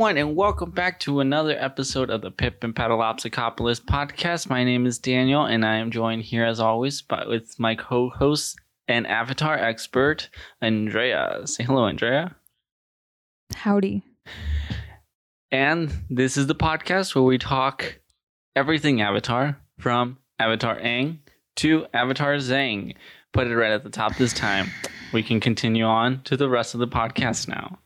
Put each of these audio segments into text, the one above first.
everyone, and welcome back to another episode of the Pippin Paddleopsicopolis podcast. My name is Daniel, and I am joined here, as always, by, with my co-host and Avatar expert, Andrea. Say hello, Andrea. Howdy. And this is the podcast where we talk everything Avatar, from Avatar Aang to Avatar Zang. Put it right at the top this time. We can continue on to the rest of the podcast now.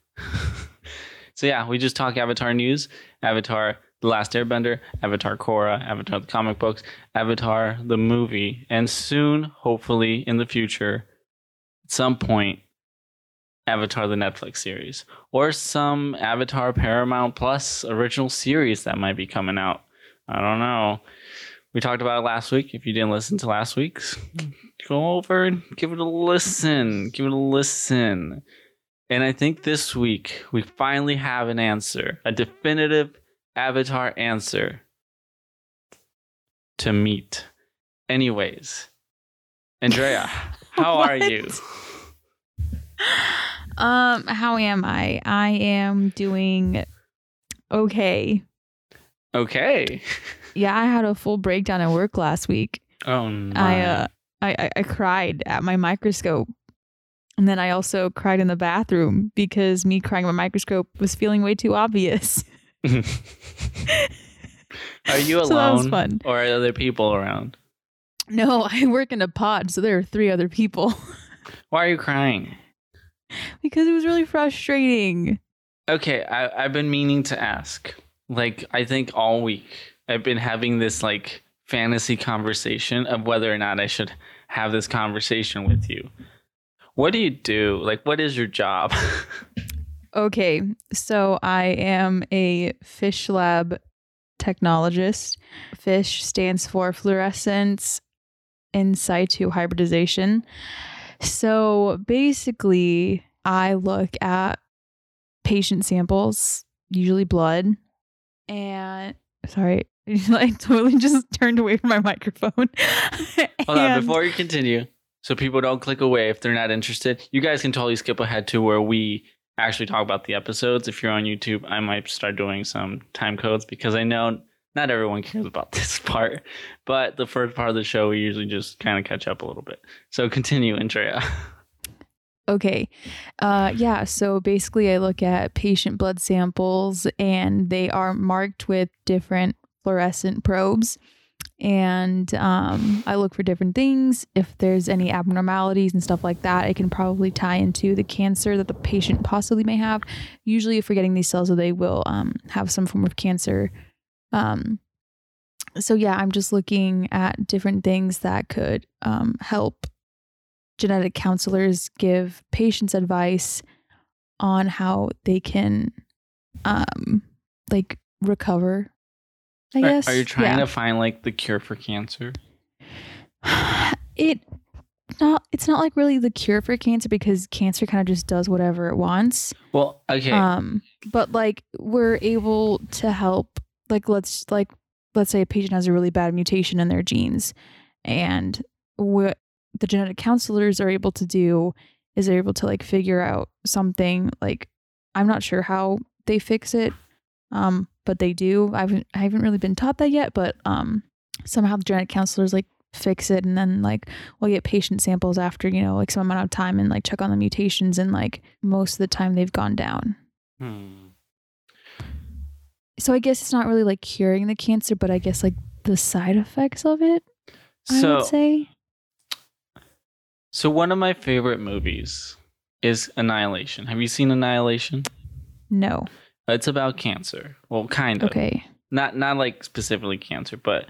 So yeah, we just talk Avatar news, Avatar The Last Airbender, Avatar Korra, Avatar the comic books, Avatar the movie, and soon, hopefully in the future, at some point, Avatar the Netflix series or some Avatar Paramount Plus original series that might be coming out. I don't know. We talked about it last week. If you didn't listen to last week's, mm. go over and give it a listen. Give it a listen. And I think this week we finally have an answer, a definitive Avatar answer to meet. Anyways, Andrea, how are you? Um, how am I? I am doing okay. Okay. Yeah, I had a full breakdown at work last week. Oh no. I uh I, I I cried at my microscope. And then I also cried in the bathroom because me crying my microscope was feeling way too obvious. Are you alone? So that was fun. Or are there people around? No, I work in a pod, so there are three other people. Why are you crying? because it was really frustrating. Okay, I, I've been meaning to ask. Like, I think all week I've been having this like fantasy conversation of whether or not I should have this conversation with you. What do you do? Like, what is your job? Okay, so I am a fish lab technologist. FISH stands for fluorescence in situ hybridization. So basically, I look at patient samples, usually blood, and sorry, I totally just turned away from my microphone. Hold on, before you continue, so people don't click away if they're not interested, you guys can totally skip ahead to where we actually talk about the episodes. If you're on YouTube, I might start doing some time codes because I know not everyone cares about this part. But the first part of the show, we usually just kind of catch up a little bit. So continue, Andrea. Okay. Uh yeah, so basically I look at patient blood samples and they are marked with different fluorescent probes and um I look for different things. If there's any abnormalities and stuff like that, it can probably tie into the cancer that the patient possibly may have. Usually if we're getting these cells, they will um have some form of cancer. Um so yeah, I'm just looking at different things that could um help genetic counselors give patients advice on how they can um like recover i Are- guess Are, you trying Yeah. to find like the cure for cancer? it not it's not like really the cure for cancer because cancer kind of just does whatever it wants Well, okay. um but like we're able to help like let's like let's say a patient has a really bad mutation in their genes and what the genetic counselors are able to do is they're able to like figure out something like i'm not sure how they fix it um but they do i haven't i haven't really been taught that yet but um somehow the genetic counselors like fix it and then like we'll get patient samples after you know like some amount of time and like check on the mutations and like most of the time they've gone down Hmm. so I guess it's not really like curing the cancer, but I guess like the side effects of it. I So, would say. so one of my favorite movies is Annihilation. Have you seen Annihilation? No. It's about cancer. Well, kind of. Okay. Not not like specifically cancer, but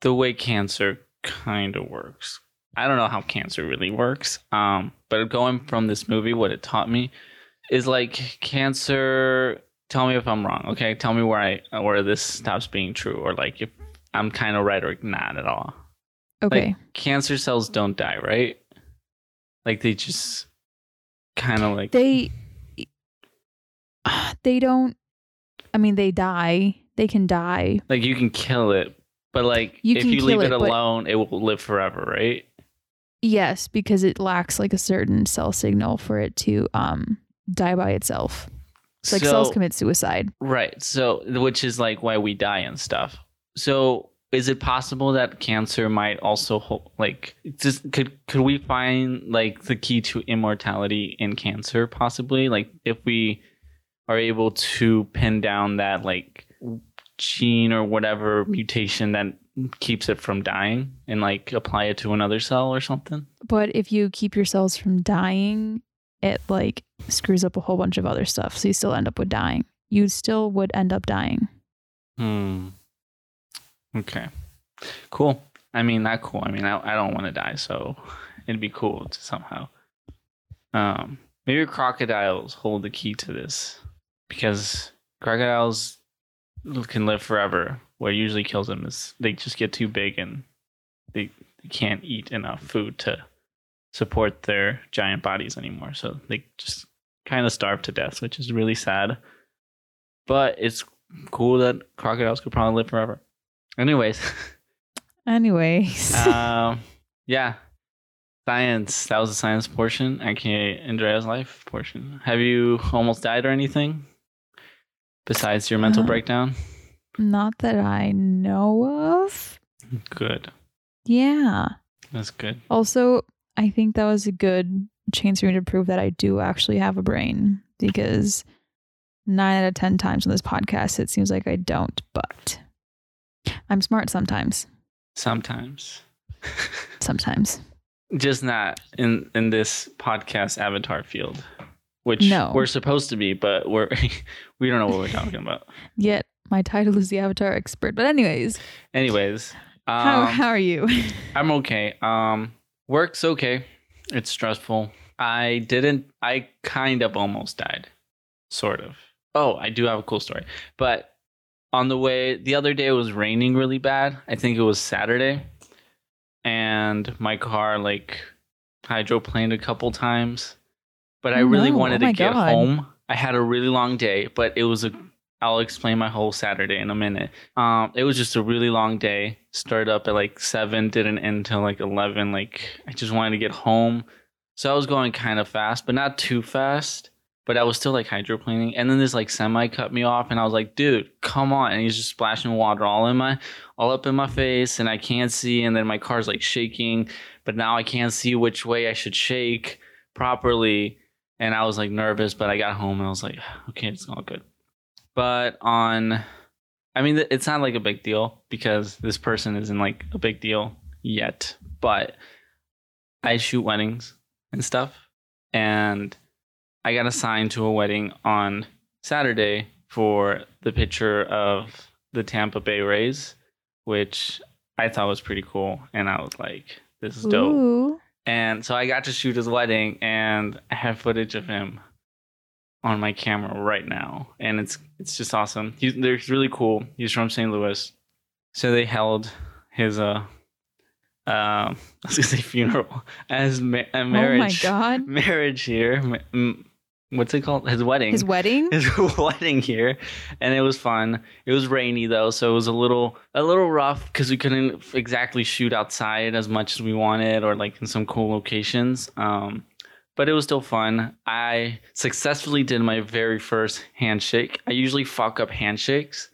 the way cancer kind of works. I don't know how cancer really works. Um, but going from this movie, what it taught me is like cancer. Tell me if I'm wrong. Okay, tell me where I where this stops being true, or like if I'm kind of right or not at all. Okay. Like cancer cells don't die, right? Like they just kind of like they they don't I mean they die. They can die. like you can kill it, but like You if you leave it, it, alone, it will live forever, right? Yes, because it lacks like a certain cell signal for it to um die by itself. It's like cells commit suicide. Right. So, which is like why we die and stuff. So, is it possible that cancer might also hold, like just could could we find like the key to immortality in cancer possibly? Like if we are able to pin down that like gene or whatever mutation that keeps it from dying and like apply it to another cell or something? But if you keep your cells from dying, it like screws up a whole bunch of other stuff. So you still end up with dying. You still would end up dying. Hmm. Okay. Cool. I mean, not cool. I mean, I, I don't want to die, so it'd be cool to somehow. Um, maybe crocodiles hold the key to this because crocodiles can live forever. What usually kills them is they just get too big and they, they can't eat enough food to support their giant bodies anymore. So they just kind of starve to death, which is really sad. But it's cool that crocodiles could probably live forever. Anyways, Anyways. um, yeah, science. That was the science portion. I can't Andrea's life portion. Have you almost died or anything besides your mental Uh, breakdown? Not that I know of. Good. Yeah. That's good. Also, I think that was a good chance for me to prove that I do actually have a brain because nine out of 10 times on this podcast, it seems like I don't, but I'm smart sometimes. Sometimes. Sometimes. Just not in in this podcast avatar field, which No. we're supposed to be, but we're we don't know what we're talking about. Yet my title is the Avatar expert. But, anyways, Anyways, um, how, how are you? I'm okay. Um, work's okay. It's stressful. I didn't. I kind of almost died, sort of. Oh, I do have a cool story. But on the way, the other day it was raining really bad. I think it was Saturday, and my car like hydroplaned a couple times. But I really no. wanted Oh to get God. home. I had a really long day, but it was a. I'll explain my whole Saturday in a minute. Um, it was just a really long day. Started up at like seven, didn't end until like eleven. Like I just wanted to get home, so I was going kind of fast, but not too fast. But I was still like hydroplaning, and then this like semi cut me off, and I was like, "Dude, come on!" And he's just splashing water all in my, all up in my face, and I can't see, and then my car's like shaking, but now I can't see which way I should shake properly, and I was like nervous, but I got home and I was like, "Okay, it's all good." But on I mean, it's not like a big deal because this person isn't like a big deal yet. But I shoot weddings and stuff, and I got assigned to a wedding on Saturday for the picture of the Tampa Bay Rays, which I thought was pretty cool, and I was like, "This is dope." Ooh. And so I got to shoot his wedding, and I have footage of him on my camera right now, and it's it's just awesome. He's they're really cool. He's from St. Louis, so they held his uh um I was gonna say funeral as ma- a marriage Oh my God. marriage here. M- What's it called? His wedding His wedding? his wedding here, and it was fun. It was rainy though, so it was a little a little rough because we couldn't exactly shoot outside as much as we wanted, or like in some cool locations. Um, but it was still fun. I successfully did my very first handshake. I usually fuck up handshakes,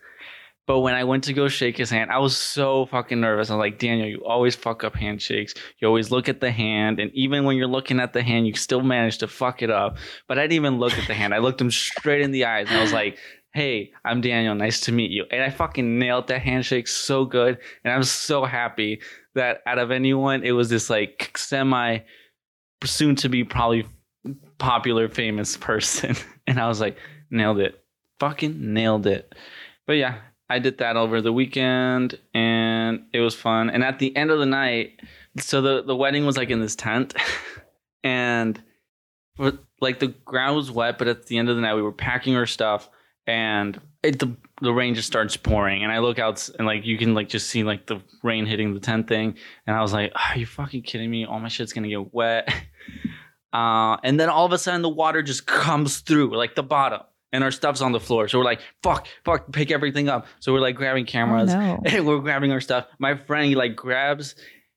but when I went to go shake his hand, I was so fucking nervous. I was like, Daniel, you always fuck up handshakes. You always look at the hand, and even when you're looking at the hand, you still manage to fuck it up. But I didn't even look at the hand. I looked him straight in the eyes, and I was like, Hey, I'm Daniel. Nice to meet you. And I fucking nailed that handshake so good, and I'm so happy that out of anyone, it was this like semi, soon to be probably popular, famous person, and I was like, nailed it, fucking nailed it. But yeah, I did that over the weekend and it was fun. And at the end of the night, so the, the wedding was like in this tent and like the ground was wet, but at the end of the night we were packing our stuff and it, the the rain just starts pouring and I look out and like you can like just see like the rain hitting the tent thing and I was like, Are you fucking kidding me? All my shit's gonna get wet. Uh, and then all of a sudden the water just comes through like the bottom and our stuff's on the floor. So we're like, fuck, fuck, pick everything up. So we're like grabbing Oh, cameras no. and we're grabbing our stuff. My friend, he like grabs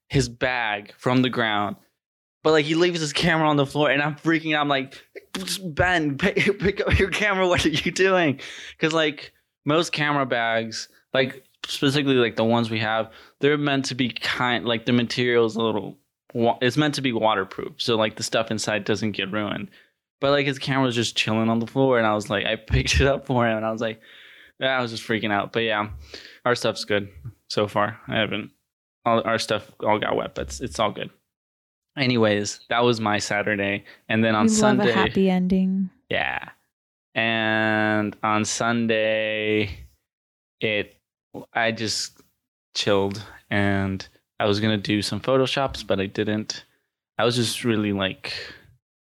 his bag from the ground But like he leaves his camera on the floor, and I'm freaking out. I'm like, Ben, pick, pick up your camera. What are you doing? Because like most camera bags, like specifically like the ones we have, they're meant to be kind. Like the material is a little. It's meant to be waterproof, so like the stuff inside doesn't get ruined. But like his camera was just chilling on the floor, and I was like, I picked it up for him, and I was like, yeah, I was just freaking out. But yeah, our stuff's good so far. I haven't. All our stuff all got wet, but it's, it's all good. Anyways, that was my Saturday, and then on we Sunday, love a happy ending. yeah, and on Sunday, it I just chilled, and I was gonna do some photoshops, but I didn't. I was just really like,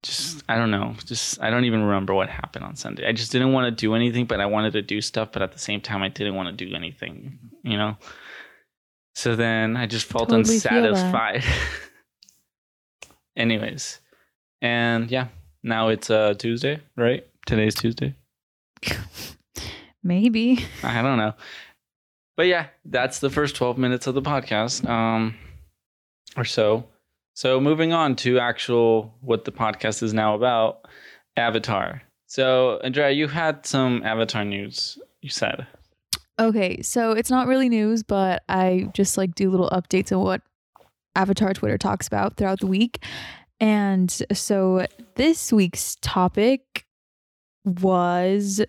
just I don't know, just I don't even remember what happened on Sunday. I just didn't want to do anything, but I wanted to do stuff, but at the same time, I didn't want to do anything, you know. So then I just felt Totally unsatisfied. Anyways, and yeah, now it's uh Tuesday, right? Today's Tuesday. Maybe. I don't know. But yeah, that's the first 12 minutes of the podcast. Um or so. So moving on to actual what the podcast is now about, Avatar. So Andrea, you had some Avatar news, you said. Okay, so it's not really news, but I just like do little updates on what Avatar Twitter talks about throughout the week. And so this week's topic was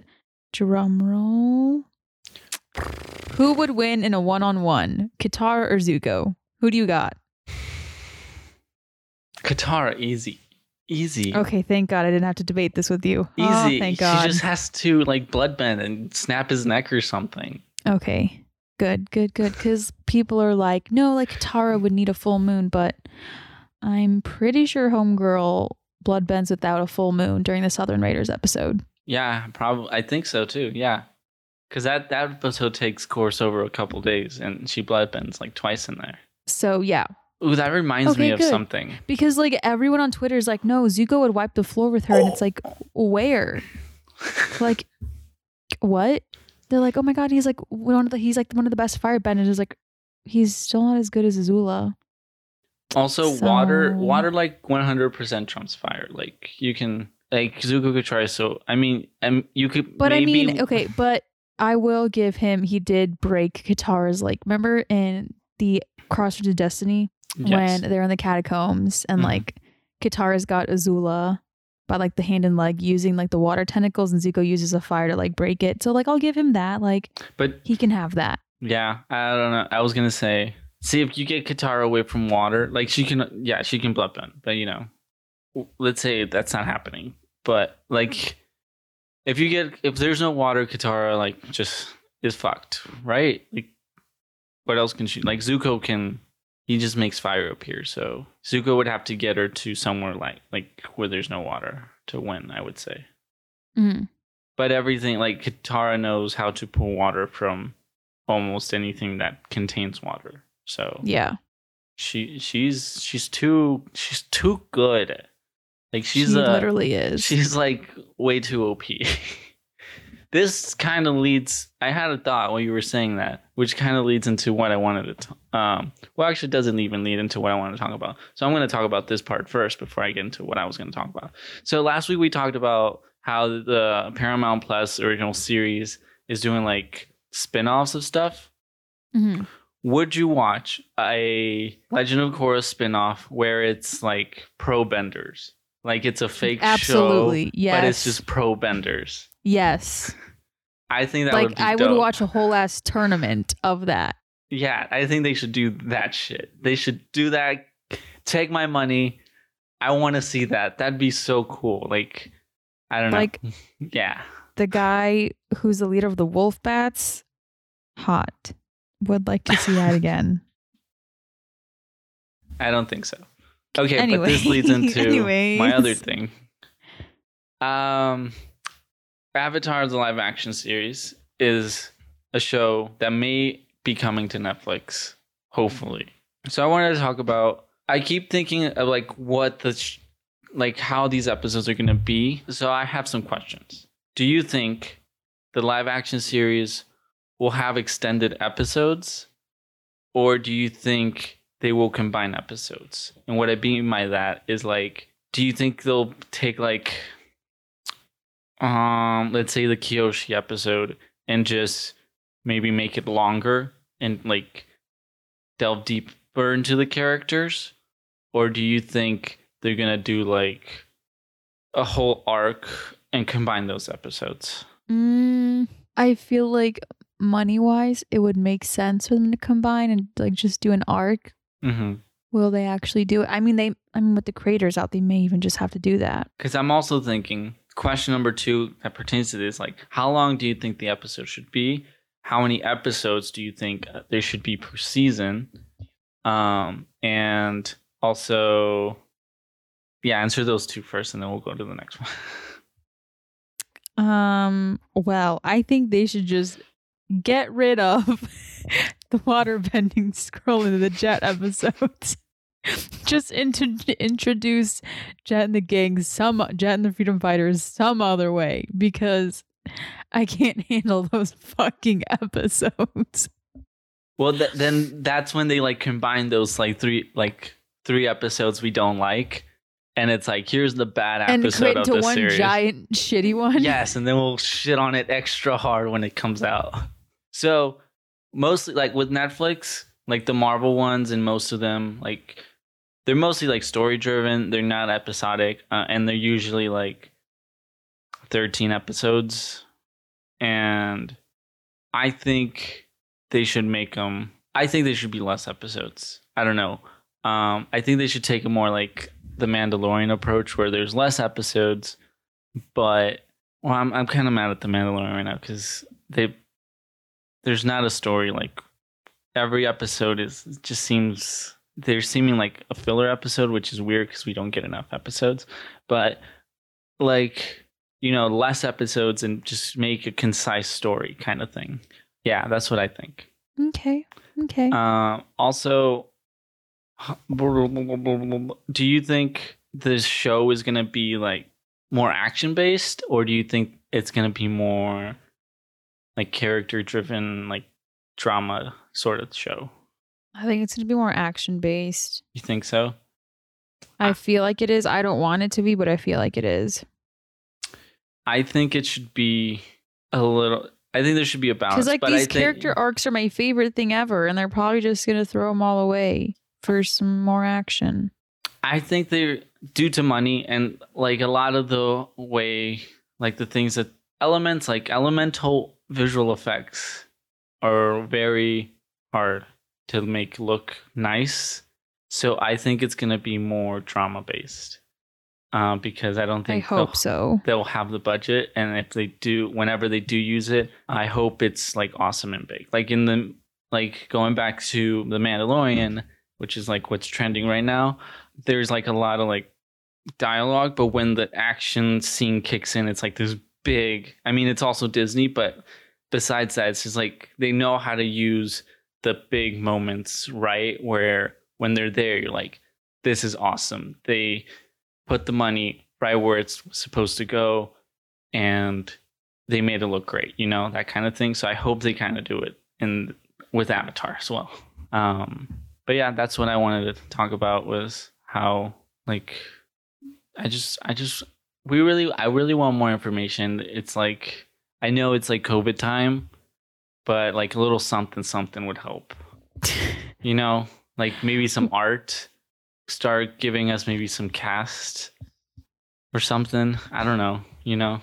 drumroll. Who would win in a one on one, Katara or Zuko? Who do you got? Katara, easy. Easy. Okay, thank God I didn't have to debate this with you. Easy. Oh, thank God. She just has to like bloodbend and snap his neck or something. Okay, good, good, good. Because people are like, no, like Katara would need a full moon, but I'm pretty sure Homegirl bloodbends without a full moon during the Southern Raiders episode. Yeah, probably. I think so too. Yeah, because that that episode takes course over a couple days, and she bloodbends like twice in there. So yeah, Ooh, that reminds me Okay, of good. something. because like everyone on Twitter is like, no, Zuko would wipe the floor with her, and it's like, where? Like, what? They're like, oh my god, he's like one of the he's like one of the best firebenders. Is like, he's still not as good as Azula. Also, water, So- water, like one hundred percent trumps fire. Like you can, like Zuko could try. So I mean, um, you could. But I mean, okay, but I will give him. He did break Katara's like. Remember in the Crossroads of Destiny yes. when they're in the catacombs and Mhm. like Katara's got Azula by like the hand and leg using like the water tentacles, and Zuko uses a fire to like break it. So like I'll give him that. Like But he can have that. yeah, I don't know. I was gonna say, see if you get Katara away from water, like she can. Yeah, she can bloodbend. But you know, let's say that's not happening. But like, if you get if there's no water, Katara like just is fucked, right? Like, what else can she? Like Zuko can. He just makes fire appear. So Zuko would have to get her to somewhere like like where there's no water to win. I would say. Mhm. But everything like Katara knows how to pull water from almost anything that contains water. So Yeah, she she's she's too she's too good. Like she's she a literally is. she's like way too OP. this kind of leads. I had a thought while you were saying that, which kind of leads into what I wanted to. T- um, well, actually, it doesn't even lead into what I wanted to talk about. So I'm going to talk about this part first before I get into what I was going to talk about. So last week we talked about how the Paramount Plus original series is doing like spin-offs of stuff. Mhm. Would you watch a Legend of Korra spin-off where it's like pro benders? Like it's a fake show Absolutely, yes. but it's just pro benders. Yes, I think that would like be I dope. would watch a whole ass tournament of that. Yeah, I think they should do that shit. They should do that. Take my money. I want to see that. That'd be so cool. Like, I don't know. Like yeah, the guy who's the leader of the Wolf Bats, hot. Would like to see that again. I don't think so. Okay, but this leads into my other thing. Um, Avatar: The Live Action Series is a show that may be coming to Netflix, hopefully. So I wanted to talk about. I keep thinking of like what the, sh- like how these episodes are going to be. So I have some questions. Do you think the live action series will have extended episodes, or do you think they will combine episodes. And what I mean by that is like, do you think they'll take like, um, let's say the Kyoshi episode and just maybe make it longer and like delve deeper into the characters, or do you think they're gonna do like a whole arc and combine those episodes? Mm, I feel like money wise, it would make sense for them to combine and like just do an arc. Mm-hmm. Will they actually do it? I mean, they. I mean, with the creators out, they may even just have to do that. Because I'm also thinking question number two that pertains to this like how long do you think the episode should be? How many episodes do you think uh, there should be per season? Um and also yeah answer those two first and then we'll go to the next one. Um, well, I think they should just get rid of the water bending scroll in the Jet episodes. just into, introduce Jet and the gang, some Jet and the Freedom Fighters, some other way because I can't handle those fucking episodes. well th- then that's when they like combine those like three like three episodes we don't like and it's like here's the bad And episode of into the one series giant shitty one. yes and then we'll shit on it extra hard when it comes out so mostly like with netflix like the marvel ones and most of them like they're mostly like story driven they're not episodic uh, and they're usually like 13 episodes. And i think they should make them i think they should be less episodes. I don't know. Um i think they should take a more like the mandalorian approach where there's less episodes but well i'm, I'm kind of mad at the mandalorian right now because they there's not a story like every episode is just seems they're seeming like a filler episode which is weird because we don't get enough episodes but like you know less episodes and just make a concise story kind of thing yeah that's what i think Okay. Okay. uh, also do you think this show is going to be like more action based or do you think it's going to be more like character driven like drama sort of show I think it's gonna be more action based. you think so I feel like it is. I don't want it to be, but I feel like it is. i think it should be a little i think there should be a balance Because like but these I think, character arcs are my favorite thing ever, and they're probably just gonna throw them all away for some more action. I think they're due to money and like a lot of the way, like the things that elements, like elemental visual effects, are very hard to make look nice. So I think it's gonna be more drama based, um, because I don't think I hope they'll, so. they'll have the budget, and if they do, whenever they do use it, I hope it's like awesome and big. Like in the like going back to the Mandalorian, which is like what's trending right now. There's like a lot of like dialogue, but when the action scene kicks in, it's like this big. I mean, it's also Disney, but besides that, it's just like they know how to use the big moments, right? Where when they're there, you're like, this is awesome. They put the money right where it's supposed to go and they made it look great, you know, that kind of thing. So I hope they kind of do it in with Avatar as well. Um, but yeah, that's what I wanted to talk about was how like I just I just we really I really want more information. It's like I know it's like COVID time, but like a little something something would help. You know, like maybe some art. Start giving us maybe some cast or something. I don't know. You know.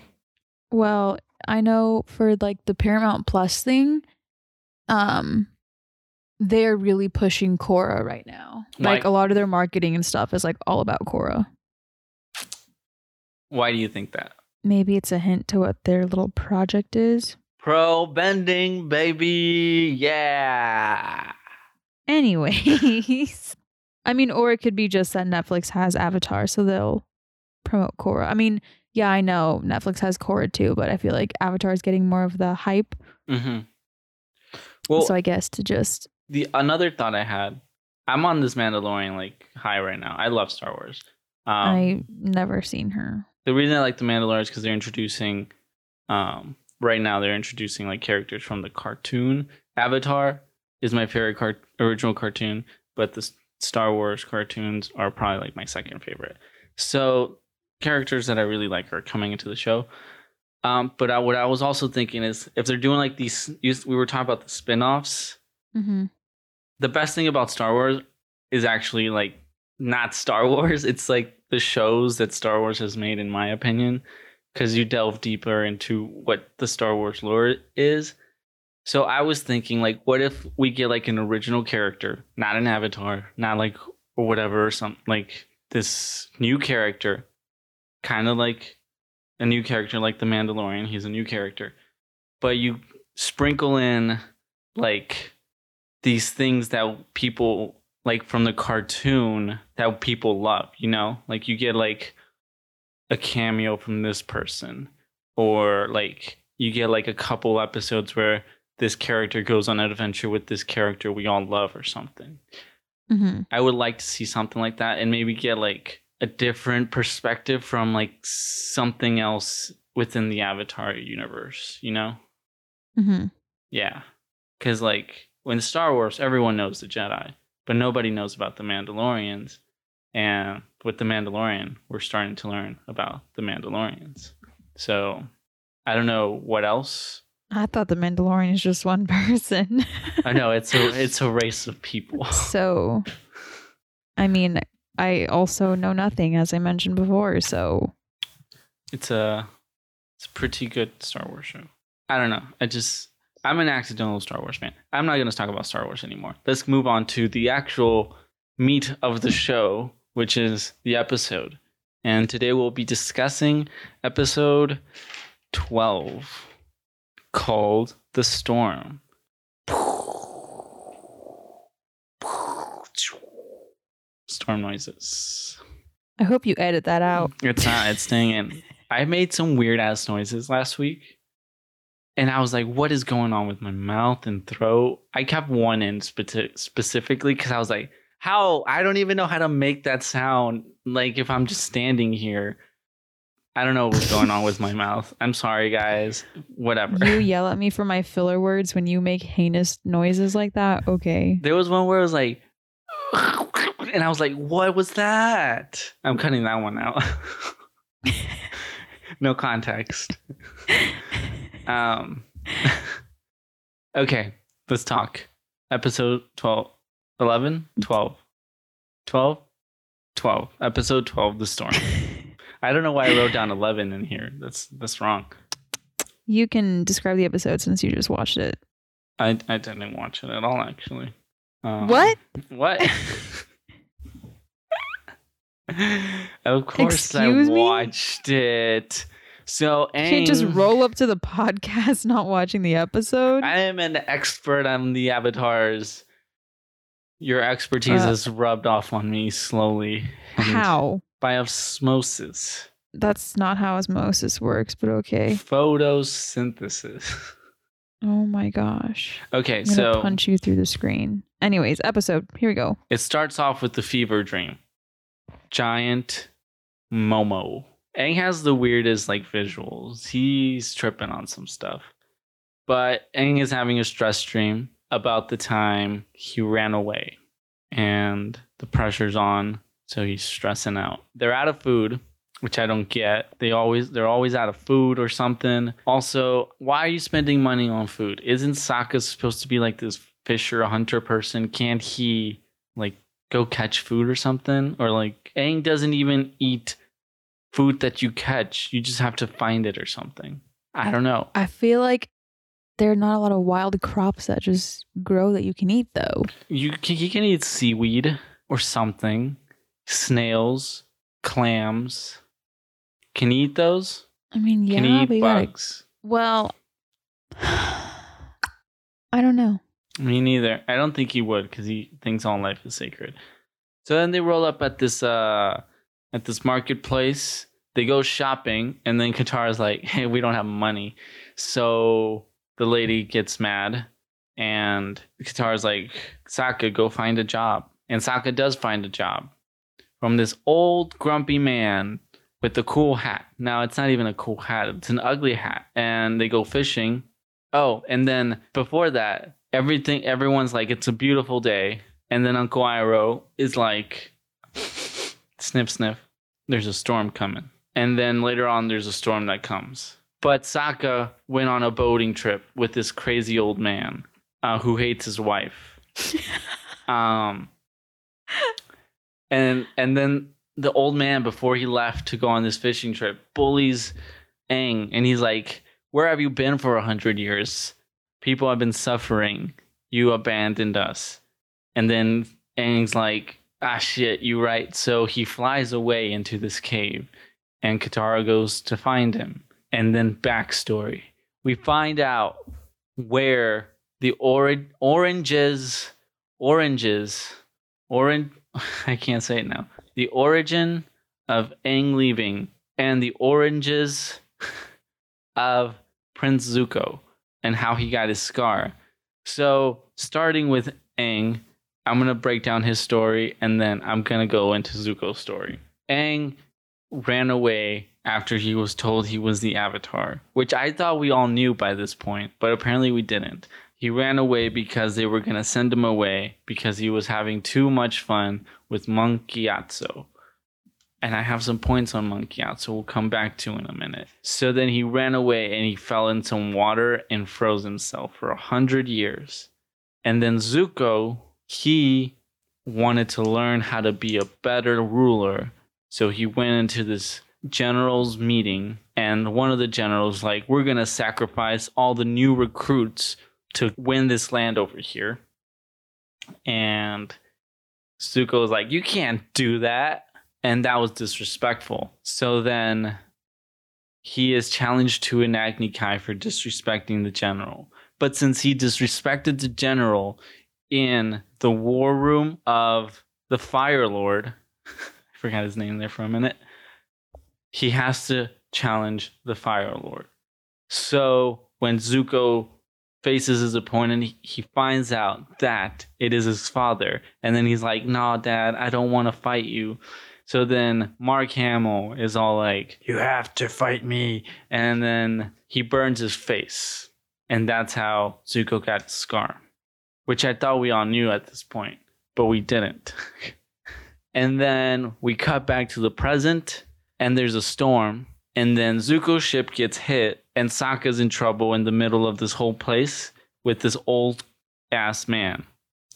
Well, I know for like the Paramount Plus thing, um, they're really pushing Korra right now. Like Like- a lot of their marketing and stuff is like all about Korra. Why do you think that? Maybe it's a hint to what their little project is. Pro bending, baby. Yeah. Anyways, I mean, or it could be just that Netflix has Avatar, so they'll promote Korra. I mean, yeah, I know Netflix has Korra too, but I feel like Avatar is getting more of the hype. Mm-hmm. Well, so I guess to just the another thought I had, I'm on this Mandalorian like high right now. I love Star Wars. Um, I never seen her. the reason I like the Mandalorian is because they're introducing, um, right now they're introducing like characters from the cartoon. Avatar is my favorite cart- original cartoon, but the Star Wars cartoons are probably like my second favorite. So characters that I really like are coming into the show. Um, but I, what I was also thinking is if they're doing like these, we were talking about the spin-offs. Mm-hmm. The best thing about Star Wars is actually like not Star Wars. It's like the shows that Star Wars has made, in my opinion, because you delve deeper into what the Star Wars lore is. So I was thinking, like, what if we get like an original character, not an avatar, not like or whatever, or something like this new character, kind of like a new character, like the Mandalorian. He's a new character, but you sprinkle in like these things that people like from the cartoon that people love, you know? Like you get like a cameo from this person or like you get like a couple episodes where this character goes on an adventure with this character we all love or something. Mm-hmm. I would like to see something like that and maybe get like a different perspective from like something else within the Avatar universe, you know? Mm-hmm. Yeah. Cuz like when Star Wars everyone knows the Jedi, but nobody knows about the Mandalorians. And with the Mandalorian, we're starting to learn about the Mandalorians. So, I don't know what else I thought the Mandalorian is just one person. I know it's a it's a race of people. so, I mean, I also know nothing, as I mentioned before. So, It's a it's a pretty good Star Wars show. I don't know. I just I'm an accidental Star Wars fan. I'm not going to talk about Star Wars anymore. Let's move on to the actual meat of the show, which is the episode. And today we'll be discussing episode 12 called The Storm. Storm noises. I hope you edit that out. It's not. It's staying in. I made some weird ass noises last week, and I was like, "What is going on with my mouth and throat?" I kept one in spe- specifically because I was like, "How? I don't even know how to make that sound. Like if I'm just standing here, I don't know what's going on with my mouth. I'm sorry, guys. Whatever." You yell at me for my filler words when you make heinous noises like that. Okay. There was one where I was like, and I was like, "What was that?" I'm cutting that one out. no context. Um. okay, let's talk. Episode 12, 11, 12, 12, 12. Episode 12, The Storm. I don't know why I wrote down 11 in here. That's that's wrong. You can describe the episode since you just watched it. I I didn't watch it at all actually. Um, What? What? of course Excuse I me? watched it. So You can't just roll up to the podcast not watching the episode. I am an expert on the avatars. Your expertise Uh, has rubbed off on me slowly. How? By osmosis. That's not how osmosis works, but okay. Photosynthesis. Oh my gosh. Okay, I'm so punch you through the screen. Anyways, episode. Here we go. it starts off with the fever dream. Giant Momo. Aang has the weirdest like visuals. He's tripping on some stuff. But Aang is having a stress dream about the time he ran away. And the pressure's on, so he's stressing out. They're out of food, which I don't get. They always they're always out of food or something. Also, why are you spending money on food? Isn't Sokka supposed to be like this fisher, hunter person? Can't he like go catch food or something? Or like Aang doesn't even eat food that you catch. You just have to find it or something. I don't know. I feel like there are not a lot of wild crops that just grow that you can eat, though. You can, you can eat seaweed or something. Snails, clams. Can you eat those? I mean, yeah, can you but eat you gotta. bugs? Well, I don't know. Me neither. I don't think he would because he thinks all life is sacred. So then they roll up at this uh at this marketplace. They go shopping, and then Katara's like, "Hey, we don't have money." So the lady gets mad, and Katara's like, "Sokka, go find a job." And Sokka does find a job from this old grumpy man with the cool hat. Now it's not even a cool hat; it's an ugly hat. And they go fishing. Oh, and then before that, everything everyone's like, "It's a beautiful day." And then Uncle Iroh is like, sniff, sniff. There's a storm coming. And then later on, there's a storm that comes. But Sokka went on a boating trip with this crazy old man uh, who hates his wife. um, and and then the old man before he left to go on this fishing trip bullies Aang, and he's like, "Where have you been for a hundred years? People have been suffering. You abandoned us." And then Aang's like, "Ah, shit, you right." So he flies away into this cave, and Katara goes to find him. And then backstory, we find out where the or- oranges, oranges, orange. I can't say it now. The origin of Aang leaving and the oranges of Prince Zuko and how he got his scar. So, starting with Aang, I'm going to break down his story and then I'm going to go into Zuko's story. Aang ran away after he was told he was the Avatar, which I thought we all knew by this point, but apparently we didn't. He ran away because they were going to send him away because he was having too much fun with Monk Gyatso. And I have some points on Monk Gyatso we'll come back to in a minute. So then he ran away and he fell in some water and froze himself for a hundred years. And then Zuko, he wanted to learn how to be a better ruler. So he went into this generals meeting and one of the generals like we're going to sacrifice all the new recruits to win this land over here. And Zuko was like, You can't do that. And that was disrespectful. So then he is challenged to an Agni Kai for disrespecting the general. But since he disrespected the general in the war room of the Fire Lord, I forgot his name there for a minute, he has to challenge the Fire Lord. So when Zuko faces his opponent, he- finds out that it is his father. And then he's like, Nah, dad, I don't want to fight you. So then Mark Hamill is all like, You have to fight me. And then he burns his face. And that's how Zuko got his scar, which I thought we all knew at this point, but we didn't. and then we cut back to the present, and there's a storm. And then Zuko's ship gets hit, and Sokka's in trouble in the middle of this whole place with this old ass man.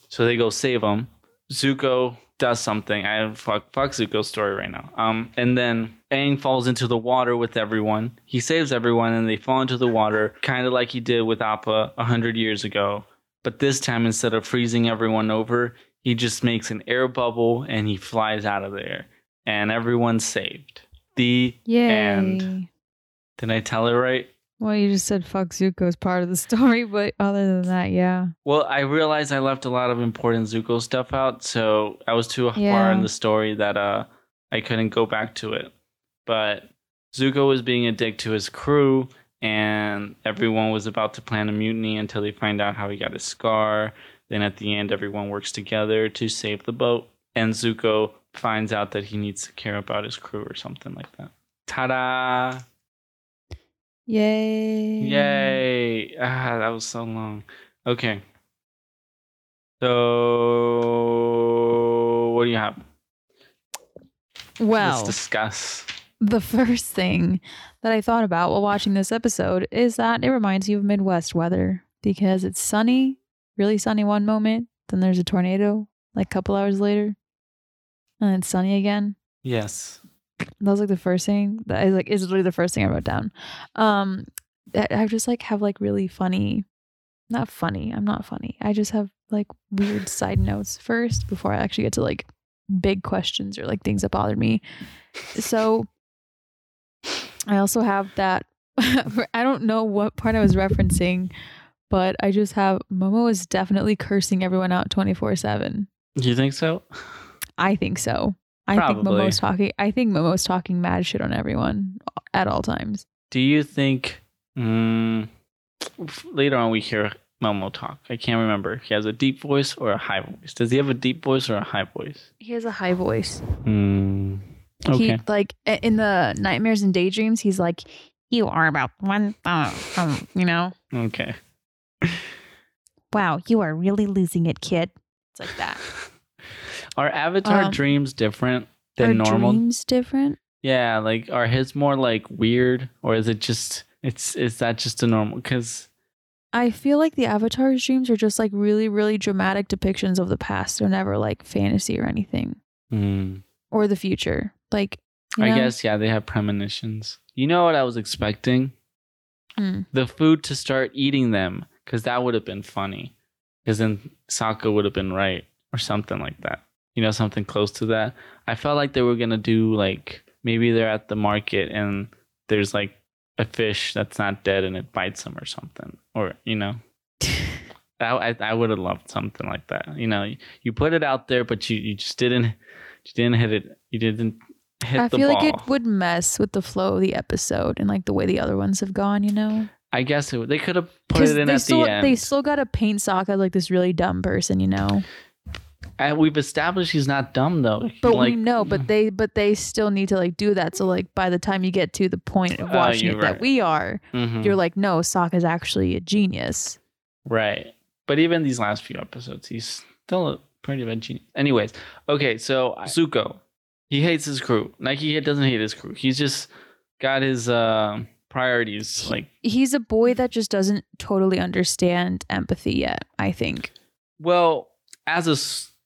So they go save him. Zuko does something. I fuck fuck Zuko's story right now. Um, and then Aang falls into the water with everyone. He saves everyone, and they fall into the water, kind of like he did with Appa a hundred years ago. But this time, instead of freezing everyone over, he just makes an air bubble and he flies out of there, and everyone's saved. The Yay. And- did I tell it right? well, you just said fuck Zuko's part of the story, but other than that, yeah. Well, I realized I left a lot of important Zuko stuff out, so I was too far Yeah. in the story that uh I couldn't go back to it. But Zuko was being a dick to his crew, and everyone was about to plan a mutiny until they find out how he got his scar. Then at the end, everyone works together to save the boat, and Zuko finds out that he needs to care about his crew or something like that. Ta-da! Yay. Yay! Ah, that was so long. Okay. So, what do you have? Well, Let's discuss. the first thing that I thought about while watching this episode is that it reminds you of Midwest weather because it's sunny, really sunny one moment, then there's a tornado like a couple hours later, and then it's sunny again. Yes. That was like the first thing that is like is literally the first thing I wrote down. Um, I I just like have like really funny, not funny. I'm not funny. I just have like weird side notes first before I actually get to like big questions or like things that bothered me. So I also have that. I don't know what part I was referencing, but I just have Momo is definitely cursing everyone out 24 7. Do you think so? I think so. I think Probably. Momo's talking. I think Momo's talking mad shit on everyone at all times. Do you think mm, later on we hear Momo talk? I can't remember. He has a deep voice or a high voice. Does he have a deep voice or a high voice? He has a high voice. Mm, okay. He like in the nightmares and daydreams. He's like, "You are about one, uh, um, you know." okay. Wow, you are really losing it, kid. It's like that. Are Avatar Um, dreams different than Are normal? dreams different? Yeah, like are his more like weird, or is it just it's is that just a normal? Because I feel like the Avatar's dreams are just like really, really dramatic depictions of the past. They're never like fantasy or anything or the future. Like, you I guess yeah, they have premonitions. You know what I was expecting? Hmm. The food to start eating them, because that would have been funny. Because then Sokka would have been right, or something like that. You know, something close to that. I felt like they were gonna do like maybe they're at the market and there's like a fish that's not dead and it bites them or something, or you know. I, I, would have loved something like that. You know, you put it out there, but you, you just didn't you didn't hit it. You didn't hit I feel ball. like it would mess with the flow of the episode and like the way the other ones have gone, you know? I guess it, they could have put it in at still the end. they still gotta paint Sokka like this really dumb person, you know. And we've established he's not dumb though. He, But like, we know, but they but they still need to like do that. So like by the time you get to the point of Oh, watching you're it that we are, Mhm. you're like, no, Sokka's actually a genius. right. But even these last few episodes, he's still a pretty bad genius. Anyways, okay, so Zuko, he hates his crew. Nike doesn't hate his crew. He's just got his uh, priorities. Like, He's a boy that just doesn't totally understand empathy yet, I think. well, as a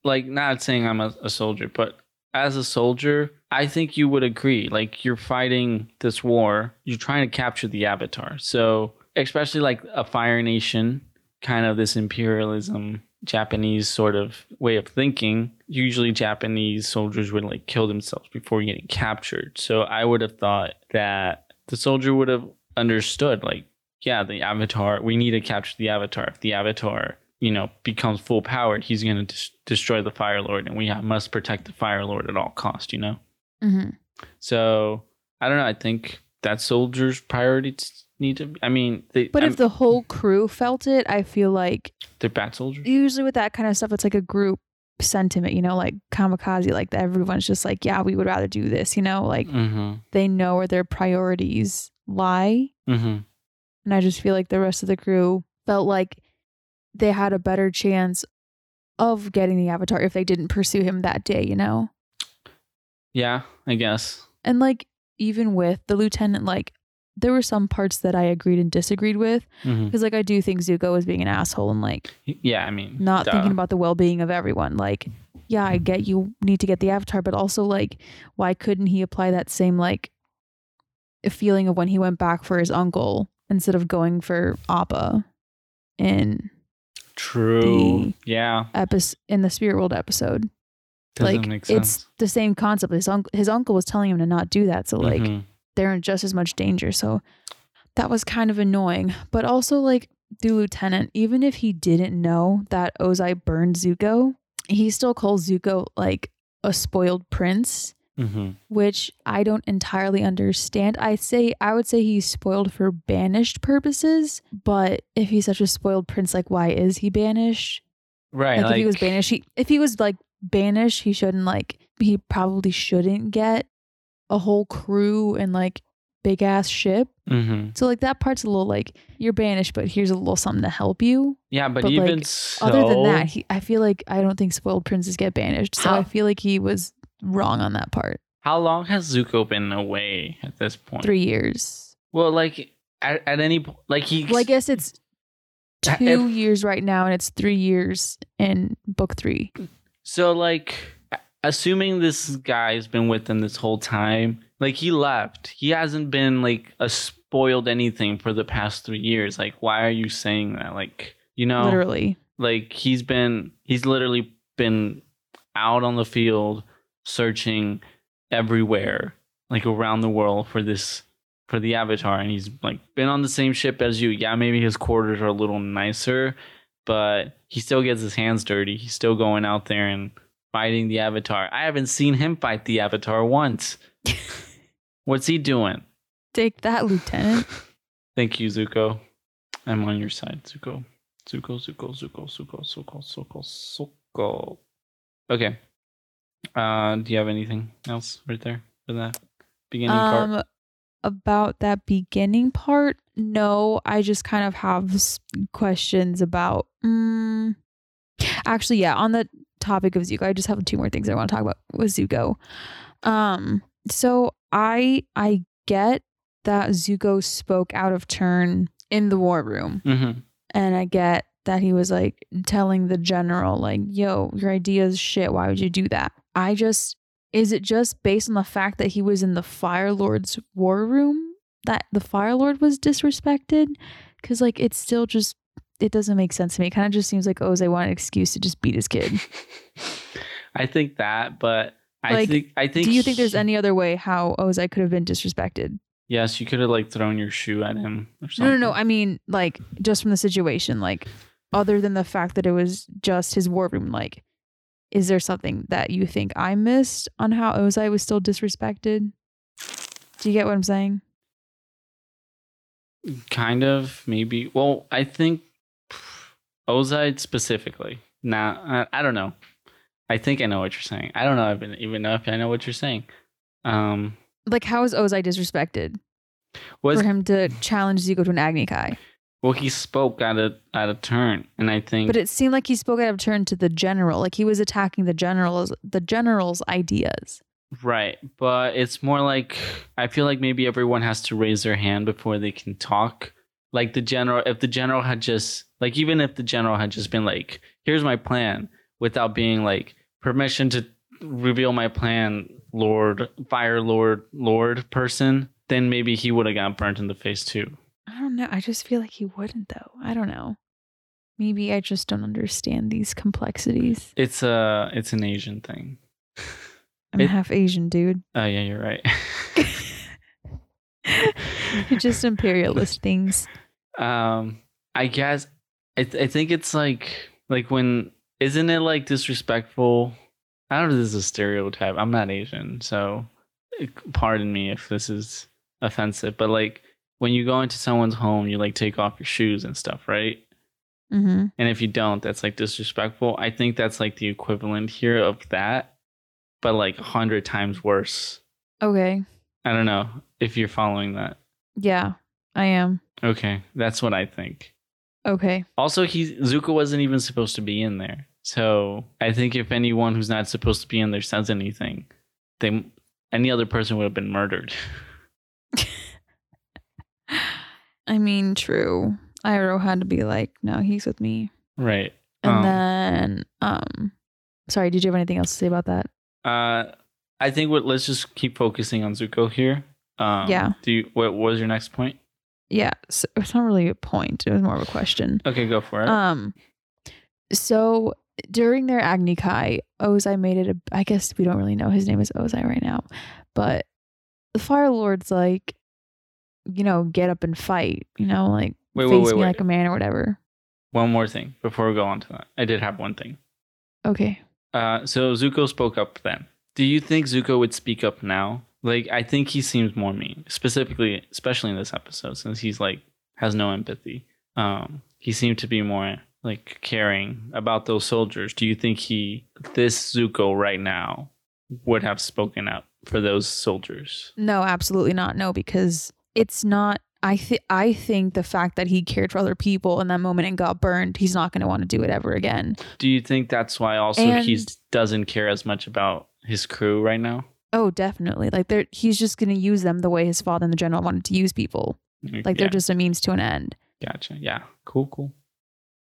like, not saying I'm a, a soldier, but as a soldier, I think you would agree. Like, you're fighting this war, you're trying to capture the Avatar. So, especially like a Fire Nation, kind of this imperialism, Japanese sort of way of thinking. Usually, Japanese soldiers would like kill themselves before getting captured. So, I would have thought that the soldier would have understood, like, yeah, the Avatar, we need to capture the Avatar. If the Avatar, you know, becomes full powered, he's going to dis- destroy the Fire Lord, and we ha- must protect the Fire Lord at all cost, you know? hmm So I don't know. I think that soldiers' priorities need to. Be, I mean, they. But I'm- if the whole crew felt it, I feel like they're bad soldiers. usually with that kind of stuff, it's like a group sentiment, you know, like kamikaze, like everyone's just like, yeah, we would rather do this, you know, like Mm-hmm. they know where their priorities lie. Mm-hmm. And I just feel like the rest of the crew felt like they had a better chance of getting the avatar if they didn't pursue him that day, you know? Yeah, I guess. And like, even with the lieutenant, like, there were some parts that I agreed and disagreed with Mm-hmm. because, like, I do think Zuko was being an asshole and like Yeah, I mean, not duh. thinking about the well being of everyone. Like, yeah, I get you need to get the avatar, but also, like, why couldn't he apply that same, like, feeling of when he went back for his uncle instead of going for Appa in True. yeah, epis in the spirit world episode. doesn't like make sense. it's the same concept. His uncle his uncle was telling him to not do that. So like Mhm. they're in just as much danger. So that was kind of annoying. But also like the lieutenant, even if he didn't know that Ozai burned Zuko, he still calls Zuko like a spoiled prince, Mhm. which I don't entirely understand. I say I would say he's spoiled for banished purposes, but if he's such a spoiled prince, like why is he banished? right. like, if he was banished he if he was like banished he shouldn't like he probably shouldn't get a whole crew and like big ass ship hmm so like that part's a little like you're banished but here's a little something to help you Yeah, but, but, even like, so, other than that he, i feel like i don't think spoiled princes get banished so How- i feel like he was wrong on that part how long has Zuko been away at this point? three years Well, like at, at any po- like he. well i guess it's If- two years right now and it's three years in book three So like assuming this guy's been with them this whole time, like he left. He hasn't been like a spoiled anything for the past 3 years. Like why are you saying that? Like, you know, literally like he's been he's literally been out on the field searching everywhere, like around the world for this for the avatar and he's like been on the same ship as you. Yeah, maybe his quarters are a little nicer, but he still gets his hands dirty. He's still going out there and fighting the avatar. I haven't seen him fight the avatar once. What's he doing? take that lieutenant Thank you, Zuko. I'm on your side, Zuko. Zuko, Zuko, Zuko, Zuko, Zuko, Zuko, Zuko. Okay. Uh, do you have anything else right there for that beginning part? Um, about that beginning part, no. I just kind of have questions about. Mm, actually, yeah, on the topic of Zuko, I just have two more things I want to talk about with Zuko. Um, so I I get that Zuko spoke out of turn in the war room, Mm-hmm. and I get that he was like telling the general, like, "Yo, your idea is shit. Why would you do that?" I just is it just based on the fact that he was in the Fire Lord's war room that the Fire Lord was disrespected? Because like it's still just it doesn't make sense to me. It kind of just seems like Ozai wanted an excuse to just beat his kid. I think that, but I Like, think I think. Do you think there's any other way how Ozai could have been disrespected? Yes, you could have like thrown your shoe at him or No, something. no, no. I mean, like, just from the situation, like, other than the fact that it was just his war room, like, is there something that you think I missed on how Ozai was still disrespected? Do you get what I'm saying? Kind of, maybe. Well, I think Ozai specifically. Now, I, I don't know. I think I know what you're saying. I don't know even even know if I know what you're saying. Um, Like, how is Ozai disrespected was for him to challenge Zuko to an Agni Kai? Well, he spoke out of out of turn, and I think But it seemed like he spoke out of turn to the general. Like he was attacking the general's the general's ideas. right. But it's more like I feel like maybe everyone has to raise their hand before they can talk. Like the general, if the general had just like even if the general had just been like, "Here's my plan," without being like permission to reveal my plan, Lord Fire Lord Lord person, then maybe he would have got burnt in the face too. I don't know. I just feel like he wouldn't though. I don't know. Maybe I just don't understand these complexities. It's a it's an Asian thing. I'm It- half Asian, dude. Oh yeah, you're right. just imperialist things. um, I guess I th- I think it's like like when isn't it like disrespectful? I don't know. if This is a stereotype. I'm not Asian, so pardon me if this is offensive. But like when you go into someone's home, you like take off your shoes and stuff, right? Mm-hmm. And if you don't, that's like disrespectful. I think that's like the equivalent here of that, but like a hundred times worse. Okay. I don't know if you're following that. Yeah, I am. Okay, that's what I think. Okay. Also, he Zuko wasn't even supposed to be in there. So I think if anyone who's not supposed to be in there says anything, they any other person would have been murdered. I mean, true. Iroh had to be like, no, he's with me. right. And Um, then, um, sorry, did you have anything else to say about that? Uh, I think what let's just keep focusing on Zuko here. Um, Yeah. Do you? What was your next point? Yeah, so it's not really a point. It was more of a question. Okay, go for it. Um, so during their Agni Kai, Ozai made it a. I guess we don't really know his name is Ozai right now, but the Fire Lord's like, you know, get up and fight. You know, like wait, face wait, wait, me like a man or whatever. one more thing before we go on to that. I did have one thing. Okay. Uh, so Zuko spoke up then. Do you think Zuko would speak up now? Like, I think he seems more mean, specifically, especially in this episode, since he's like has no empathy. Um, he seemed to be more like caring about those soldiers. Do you think he, this Zuko right now, would have spoken up for those soldiers? No, absolutely not. No, because it's not. I think I think the fact that he cared for other people in that moment and got burned, he's not going to want to do it ever again. Do you think that's why also he doesn't care as much about his crew right now? Oh, definitely. Like they're he's just going to use them the way his father and the general wanted to use people. Like yeah, they're just a means to an end. gotcha. Yeah, cool, cool.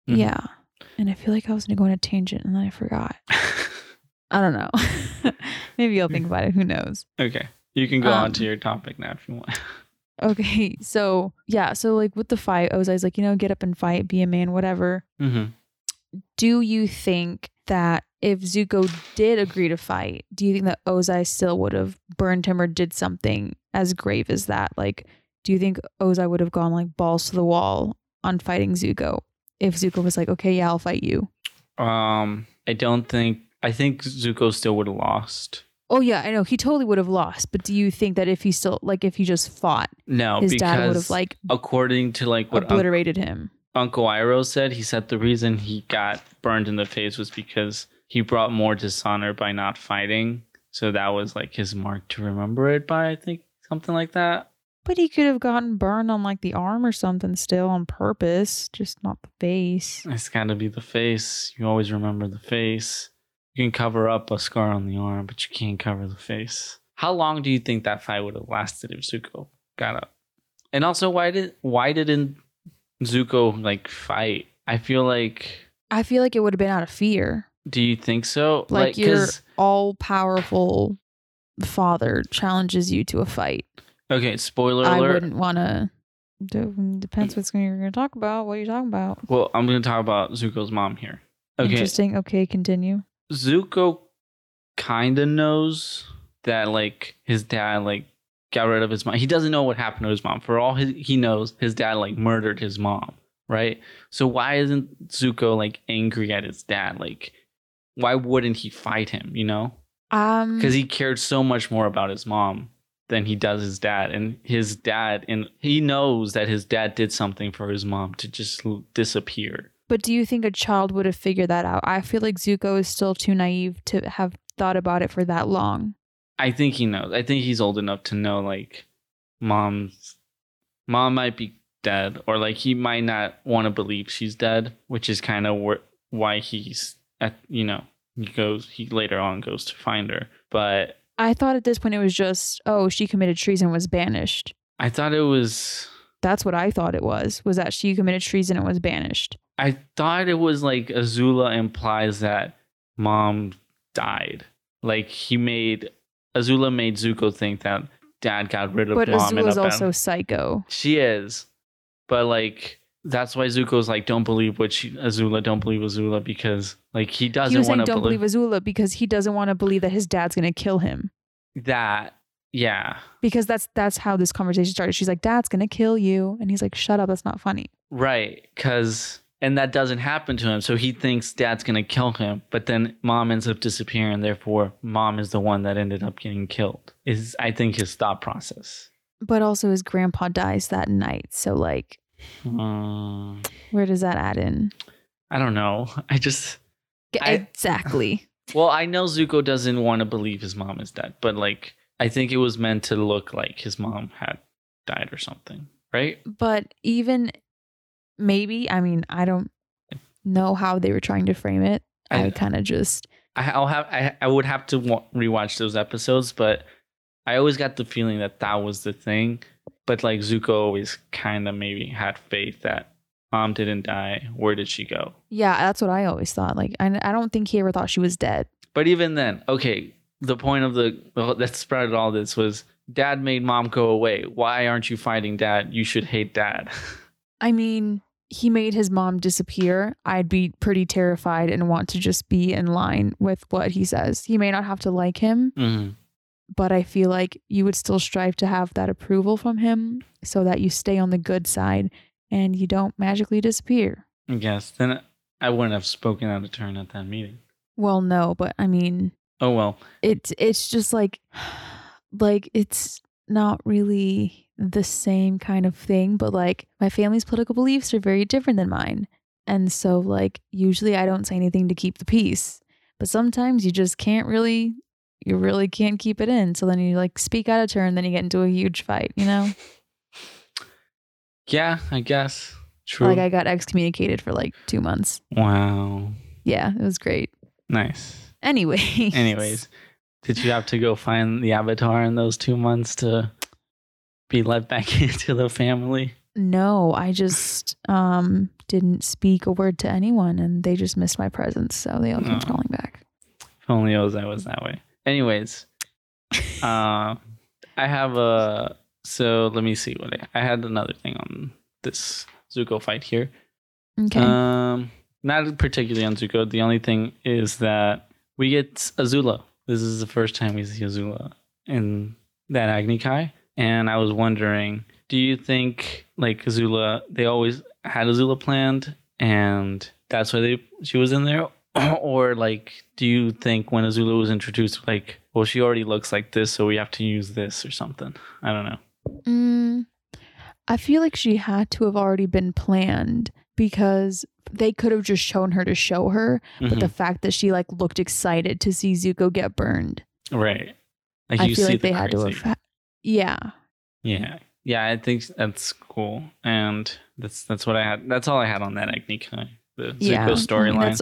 Mhm. Yeah. And I feel like I was going to go on a tangent and then I forgot. I don't know. Maybe I'll think about it. Who knows? Okay. You can go on Um, to your topic now if you want. Okay. So, yeah. So, like with the fight, Ozai's like, you know, get up and fight, be a man, whatever. hmm Do you think that if Zuko did agree to fight, do you think that Ozai still would have burned him or did something as grave as that? Like, do you think Ozai would have gone like balls to the wall on fighting Zuko if Zuko was like, okay, yeah, I'll fight you? Um, I don't think. I think Zuko still would have lost. Oh yeah, I know he totally would have lost. But do you think that if he still like if he just fought, No, his because dad would have like according to like what Un- obliterated him? Uncle Iroh said, he said the reason he got burned in the face was because he brought more dishonor by not fighting. So that was like his mark to remember it by. I think something like that. But he could have gotten burned on like the arm or something still on purpose, just not the face. It's got to be the face. You always remember the face. You can cover up a scar on the arm, but you can't cover the face. How long do you think that fight would have lasted if Zuko got up? And also, why did why didn't Zuko like fight? I feel like. I feel like it would have been out of fear. Do you think so? Like, your all powerful father challenges you to a fight. Okay, spoiler alert. I wouldn't want to. Depends what's you're going to talk about. What are you talking about? Well, I'm going to talk about Zuko's mom here. Okay, Interesting. Okay, continue. Zuko kind of knows that like his dad like got rid of his mom. He doesn't know what happened to his mom. For all his, he knows, his dad like murdered his mom, right? So why isn't Zuko like angry at his dad? Like, why wouldn't he fight him? You know, Um, because he cared so much more about his mom than he does his dad, and his dad, and he knows that his dad did something for his mom to just disappear. But do you think a child would have figured that out? I feel like Zuko is still too naive to have thought about it for that long. I think he knows. I think he's old enough to know like mom's mom might be dead or like he might not want to believe she's dead, which is kind of wh- why he's at you know, he goes he later on goes to find her. But I thought at this point it was just, oh, she committed treason, was banished. I thought it was That's what I thought it was. Was that she committed treason and was banished? I thought it was like Azula implies that mom died. Like he made Azula made Zuko think that dad got rid of But mom in Azula's also psycho. She is, but like that's why Zuko's like, don't believe what she, Azula, don't believe Azula because like he doesn't want to don't believe, believe Azula because he doesn't want to believe that his dad's gonna kill him. that. Yeah, Because that's that's how this conversation started. She's like, Dad's gonna kill you. And he's like, Shut up, that's not funny. right. Because and that doesn't happen to him, so he thinks dad's gonna kill him, but then mom ends up disappearing. Therefore, mom is the one that ended up getting killed. Is I think his thought process. But also his grandpa dies that night. So like, Um, where does that add in? I don't know. I just G- I- exactly. Well, I know Zuko doesn't want to believe his mom is dead, but like I think it was meant to look like his mom had died or something, right? but even maybe, I mean, I don't know how they were trying to frame it. I, I- kind of just I, I'll have I, I would have to wa- rewatch those episodes, but I always got the feeling that that was the thing. But like Zuko always kind of maybe had faith that mom didn't die. Where did she go? yeah, that's what I always thought. Like, I, I don't think he ever thought she was dead. But even then, okay, the point of the well, that spread all this was dad made mom go away. Why aren't you fighting dad? You should hate dad. I mean, he made his mom disappear. I'd be pretty terrified and want to just be in line with what he says. He may not have to like him, Mhm. but I feel like you would still strive to have that approval from him so that you stay on the good side and you don't magically disappear. Yes, then I wouldn't have spoken out of turn at that meeting. Well, no, but I mean, Oh well, it's it's just like like it's not really the same kind of thing but like my family's political beliefs are very different than mine. And so like usually i don't say anything to keep the peace but sometimes you just can't really you really can't keep it in. So then you like speak out of turn then you get into a huge fight you know? Yeah, I guess. True. like i got excommunicated for like two months. Wow, yeah it was great. Nice. Anyways. Anyways, did you have to go find the avatar in those two months to be let back into the family? No, I just um didn't speak a word to anyone and they just missed my presence, so they all kept Oh. calling back. If only Ozai was that way. Anyways, uh, I have a. So let me see what I, I had another thing on this Zuko fight here. Okay. Um, not particularly on Zuko. The only thing is that we get Azula. This is the first time we see Azula in that Agni Kai, and I was wondering, do you think like Azula? They always had Azula planned, and that's why they she was in there, or like, do you think when Azula was introduced, like, well, she already looks like this, so we have to use this or something? I don't know. Mm, I feel like she had to have already been planned because they could have just shown her to show her, but the fact that she like looked excited to see Zuko get burned, right, like I feel see like the they had to have. Yeah, Yeah, yeah, I think that's cool, and that's that's what I had. That's all I had on that Agni the yeah, Zuko I storyline.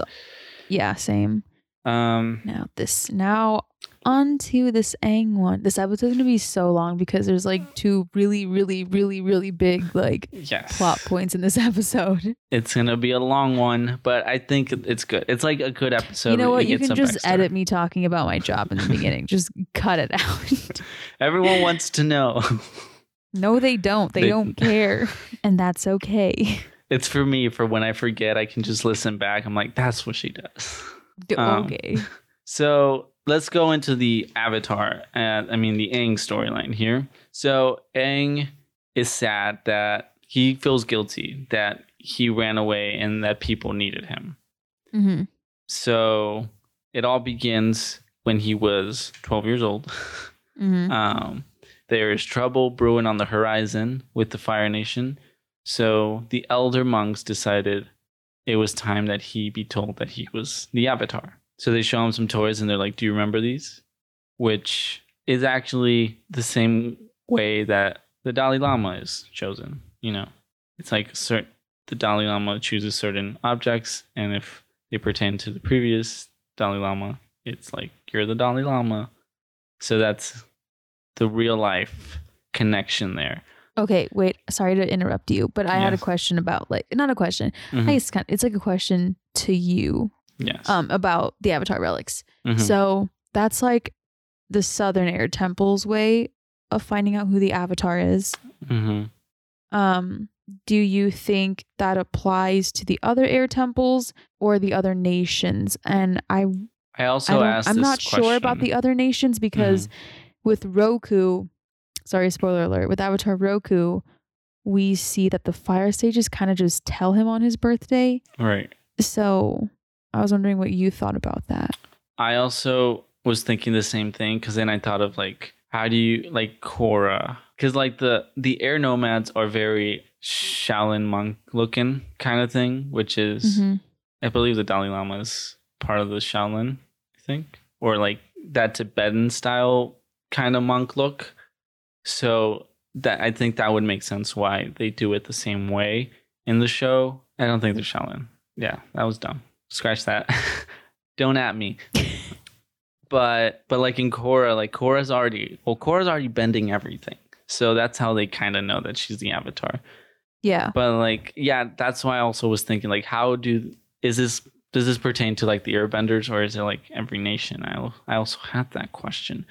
Yeah, same. Um, Now this now on to this Aang one. This episode's gonna be so long because there's like two really, really, really, really big like yes, plot points in this episode. it's gonna be a long one, but I think it's good. It's like a good episode. you know what? You can just backstory. edit me talking about my job in the beginning. just cut it out. Everyone wants to know. no, they don't. They, They- don't care, and that's okay. it's for me. For when I forget, I can just listen back. I'm like, that's what she does. D- Um, okay. So let's go into the Avatar, and I mean the Aang storyline here. So Aang is sad that he feels guilty that he ran away and that people needed him. hmm So it all begins when he was 12 years old. hmm Um, there is trouble brewing on the horizon with the Fire Nation. So the elder monks decided it was time that he be told that he was the Avatar. So they show him some toys and they're like, Do you remember these? Which is actually the same way that the Dalai Lama is chosen. You know, it's like certain, the Dalai Lama chooses certain objects, and if they pertain to the previous Dalai Lama, it's like you're the Dalai Lama. So that's the real life connection there. Okay, wait. Sorry to interrupt you, but I had a question about like not a question. Mhm. I guess it's kind it's like a question to you Yes. um about the Avatar relics. Mhm. So that's like the Southern Air Temple's way of finding out who the Avatar is. Mhm. Um, do you think that applies to the other air temples or the other nations? And I, I I also. I'm this not sure about the other nations because with Roku, sorry, spoiler alert, with Avatar Roku, we see that the fire sages kind of just tell him on his birthday. Right. So I was wondering what you thought about that. I also was thinking the same thing because then I thought of like, how do you like Korra? Because like the the air nomads are very Shaolin monk looking kind of thing, which is Mhm. I believe the Dalai Lama is part of the Shaolin, I think, or like that Tibetan style kind of monk look. So that I think that would make sense why they do it the same way in the show. I don't think they're Shaolin. Yeah, that was dumb. Scratch that. don't at me. but but like in Korra, like Korra's already well, Korra's already bending everything. So that's how they kind of know that she's the avatar. Yeah. But like, yeah, that's why I also was thinking like, how do is this does this pertain to like the Airbenders or is it like every nation? I I also had that question,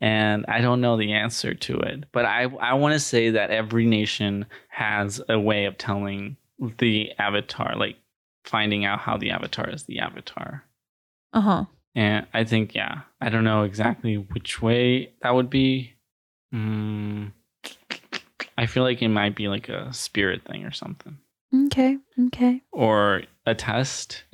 and I don't know the answer to it. But I I want to say that every nation has a way of telling the Avatar, like finding out how the Avatar is the Avatar. Uh huh. And I think, yeah, I don't know exactly which way that would be. Mm, I feel like it might be like a spirit thing or something, Okay. Okay. or a test,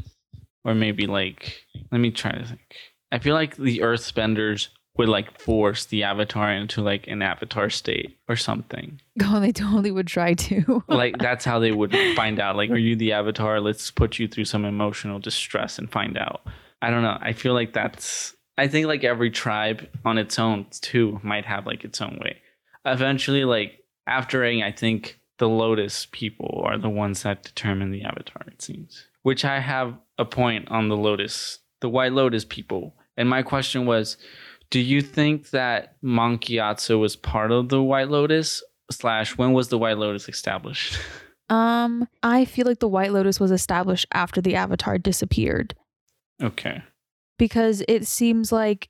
or maybe like, let me try to think. I feel like the Earthbenders would like force the Avatar into like an Avatar state or something. Oh, they totally would try to. Like that's how they would find out. Like, are you the Avatar? Let's put you through some emotional distress and find out. I don't know. I feel like that's. I think like every tribe on its own too might have like its own way. Eventually, like after Aang, I think the Lotus people are the ones that determine the Avatar. It seems, which I have a point on the Lotus, the White Lotus people, and my question was, do you think that Monk Gyatso was part of the White Lotus? Slash, when was the White Lotus established? Um, I feel like the White Lotus was established after the Avatar disappeared okay. because it seems like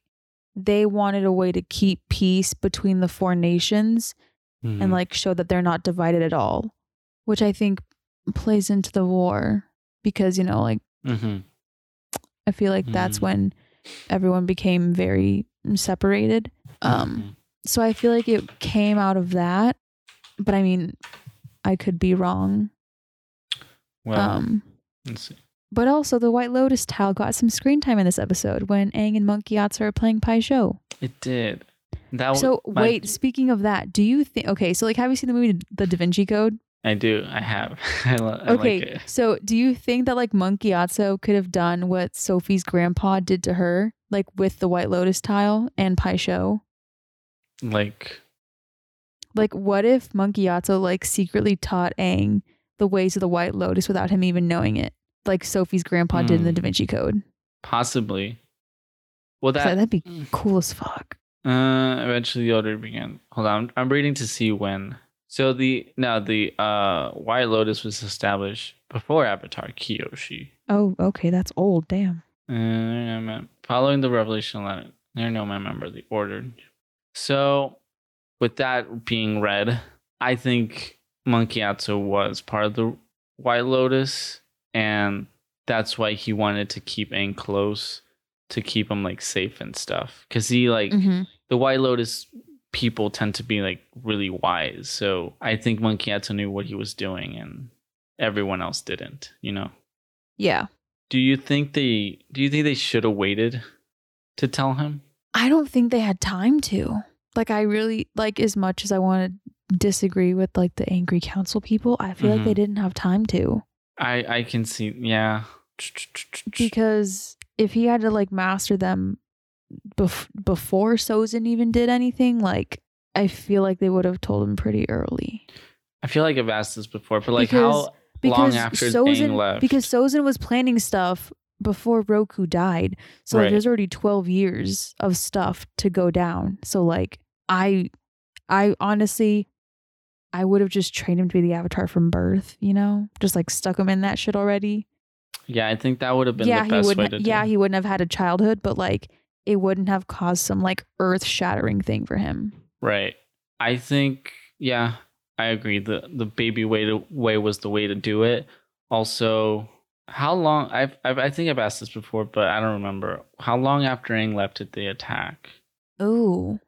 they wanted a way to keep peace between the four nations Mhm. and like show that they're not divided at all, which I think plays into the war because, you know, like Mhm. I feel like that's Mhm. when everyone became very separated. Um, Mhm. so I feel like it came out of that, but I mean, I could be wrong. well, um, let's see. but also the White Lotus tile got some screen time in this episode when Aang and Monk Gyatso are playing Pai Sho. It did. That So my- wait, speaking of that, do you think? Okay, so like, have you seen the movie The Da Vinci Code? I do. I have. I, lo- I Okay, like so do you think that like Monk Gyatso could have done what Sophie's grandpa did to her, like with the White Lotus tile and Pai Sho? Like, Like, what if Monk Gyatso like secretly taught Aang the ways of the White Lotus without him even knowing it, like Sophie's grandpa did in the Hmm. Da Vinci Code? Possibly. Well, that that'd be Mm. cool as fuck. Uh, eventually the order began. Hold on, I'm, I'm reading to see when. So the now the uh White Lotus was established before Avatar Kyoshi. Oh, okay, that's old. Damn. Uh, following the revelation letter, there no I remember the order. So, with that being read, I think Monk Gyatso was part of the White Lotus, and that's why he wanted to keep Aang close to keep him like safe and stuff. Cause he like hmm the White Lotus people tend to be like really wise. So I think Monk Gyatso knew what he was doing, and everyone else didn't. You know. Yeah. Do you think they do you think they should have waited to tell him? I don't think they had time to. Like, I really like as much as I want to disagree with like the angry council people. I feel like they Mhm. didn't have time to I I can see yeah. because if he had to like master them bef- before Sozin even did anything, like I feel like they would have told him pretty early. I feel like I've asked this before, but like Because- how Because long after Sozin, Aang left? because Sozin was planning stuff before Roku died. So like, there's already 12 years of stuff to go down. So like I I honestly I would have just trained him to be the avatar from birth, you know? Just like stuck him in that shit already. yeah, I think that would have been yeah, the he best way to yeah, do. he wouldn't have had a childhood, but like it wouldn't have caused some like earth-shattering thing for him. Right. I think yeah, I agree. The the baby way to way was the way to do it. Also, how long I've, I've I think I've asked this before, but I don't remember. How long after Aang left did they attack? Oh.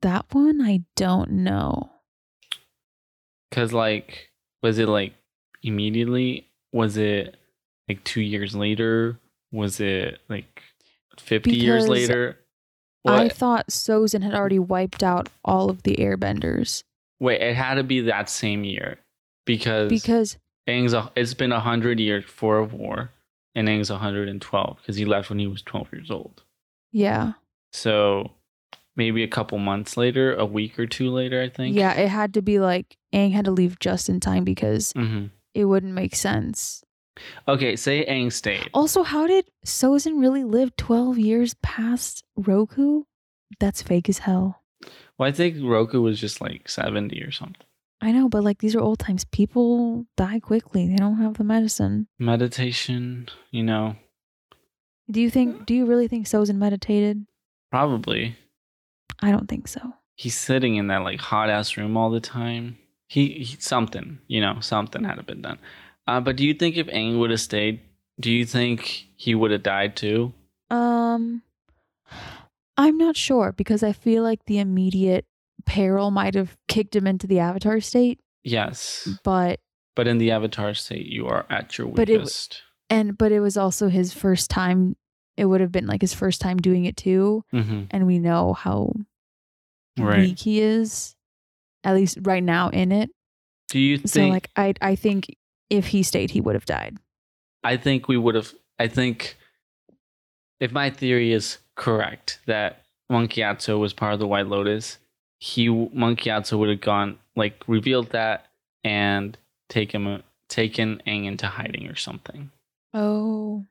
That one I don't know. Cause like, was it like immediately? Was it like two years later? Was it like fifty years Because later? I thought Sozin had already wiped out all of the airbenders Wait, it had to be that same year because because Aang's a, it's been a hundred years for a war, and Aang's hundred and twelve because he left when he was twelve years old. yeah. So maybe a couple months later, a week or two later, I think. Yeah, it had to be like Aang had to leave just in time because hmm it wouldn't make sense. Okay, say Aang stayed. Also, how did Sozin really live 12 years past Roku? That's fake as hell. Well, I think Roku was just like seventy or something. I know, but like these are old times. People die quickly. They don't have the medicine. Meditation, you know, Do you think do you really think Sozin meditated? probably. I don't think so. He's sitting in that like hot ass room all the time. He, he something, you know, something mm. had to been done. Uh, but do you think if Aang would have stayed, do you think he would have died too? Um I'm not sure because I feel like the immediate peril might have kicked him into the avatar state, Yes, but but in the Avatar state, you are at your But it- weakest. and but it was also his first time it would have been like his first time doing it too mm-hmm. and we know how Right. weak he is at least right now in it Do you think? so like i i think if he stayed he would have died I think we would have. I think if my theory is correct that Monk Gyatso was part of the White Lotus, he Monk Gyatso would have gone like revealed that and taken taken Aang into hiding or something. oh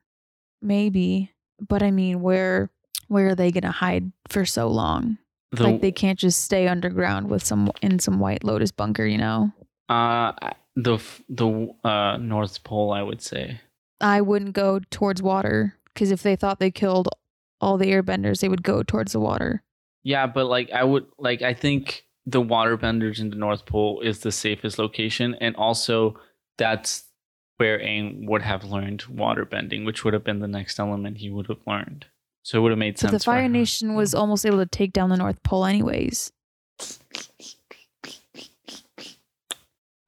maybe but i mean where where are they gonna hide for so long The, like they can't just stay underground with some in some white lotus bunker you know uh the the uh North Pole, I would say. i wouldn't go towards water because if they thought they killed all the airbenders they would go towards the water Yeah, but like I would like I think the waterbenders in the North Pole is the safest location, and also that's where Aang would have learned waterbending, which would have been the next element he would have learned. So it would have made sense. But the Fire. Nation was almost able to take down the North Pole, anyways.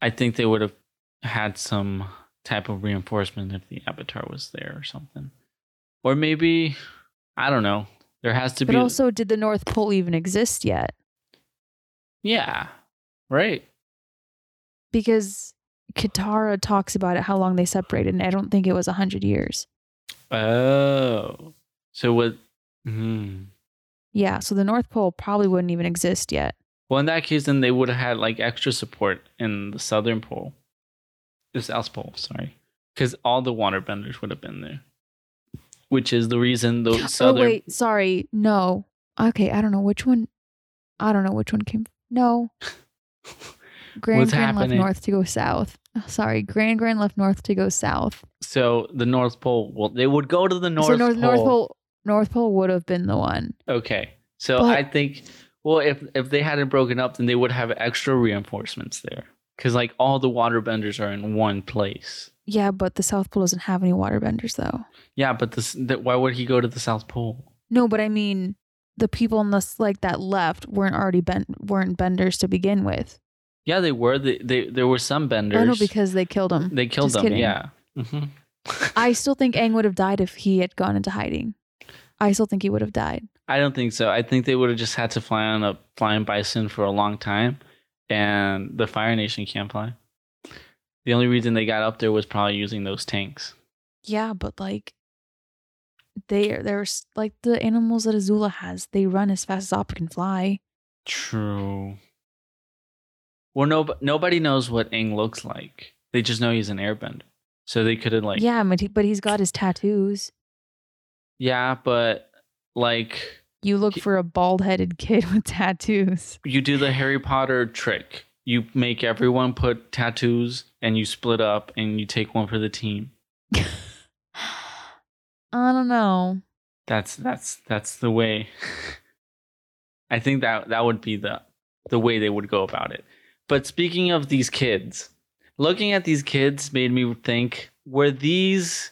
I think they would have had some type of reinforcement if the Avatar was there or something, or maybe I don't know. There has to But be. But also, did the North Pole even exist yet? yeah, right. Because Katara talks about it, how long they separated, and I don't think it was 100 years. Oh, so what? Hmm. Yeah, so the North Pole probably wouldn't even exist yet. Well, in that case, then they would have had like extra support in the southern pole, the south pole. Sorry, because all the waterbenders would have been there, which is the reason the Oh southern. wait, sorry. No. Okay, I don't know which one. I don't know which one came. No. Gran What's Gran left north to go south. Oh, sorry, Gran Gran left north to go south. So the North Pole. Well, they would go to the North so North Pole. North Pole North Pole would have been the one. Okay, so But- I think. Well, if if they hadn't broken up, then they would have extra reinforcements there, because like all the waterbenders are in one place. Yeah, but the South Pole doesn't have any waterbenders though. Yeah, but this. That, why would he go to the South Pole? No, but I mean, the people in this like that left weren't already bent weren't benders to begin with. Yeah, they were. They, they there were some benders. Oh no, because they killed him. they killed Just them. kidding. Yeah. hmm I still think Aang would have died if he had gone into hiding. I still think he would have died. I don't think so. I think they would have just had to fly on a flying bison for a long time, and the Fire Nation can't fly. The only reason they got up there was probably using those tanks. Yeah, but like they there's like the animals that Azula has. They run as fast as Appa can fly. True. Well, no, nobody knows what Aang looks like. They just know he's an airbender. So they could have like, yeah, but, he, but he's got his tattoos. yeah, but like You look for a bald headed kid with tattoos. you do the Harry Potter trick. You make everyone put tattoos, and you split up, and you take one for the team. I don't know. That's that's that's the way. I think that that would be the the way they would go about it. But speaking of these kids, looking at these kids made me think: were these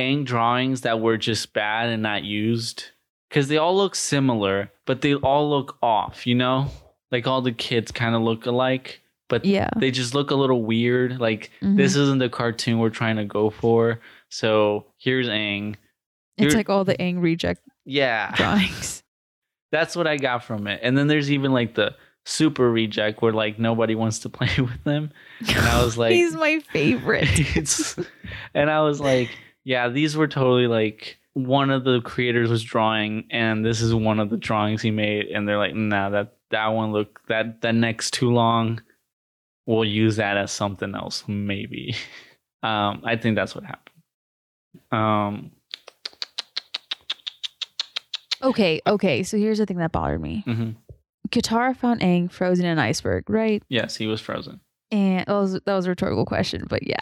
Aang drawings that were just bad and not used? Because they all look similar, but they all look off. You know, like all the kids kind of look alike, but Yeah. they just look a little weird. Like Mhm. this isn't the cartoon we're trying to go for. So here's Aang. it's like all the Aang reject Yeah. drawings. That's what I got from it. And then there's even like the super reject where like nobody wants to play with them. And I was like he's my favorite. and I was like, yeah, these were totally like one of the creators was drawing and this is one of the drawings he made and they're like, nah, that that one look that that neck's too long. We'll use that as something else, maybe. Um, I think that's what happened. Um okay, okay. So here's the thing that bothered me. mhm. Katara found Aang frozen in an iceberg, right? yes, he was frozen. And that was that was a rhetorical question, but yeah.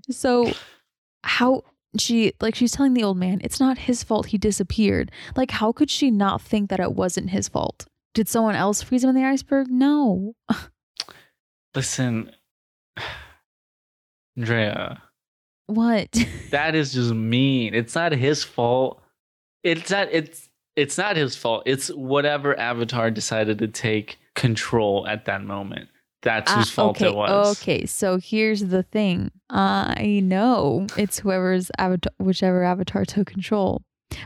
so how she like she's telling the old man it's not his fault he disappeared. Like how could she not think that it wasn't his fault? Did someone else freeze him in the iceberg? No. Listen, Andrea, What? that is just mean. It's not his fault. It's not it's it's not his fault. It's whatever Avatar decided to take control at that moment. That's whose Ah, fault okay, it was. Okay, so here's the thing. I know it's whoever's avatar, whichever avatar took control,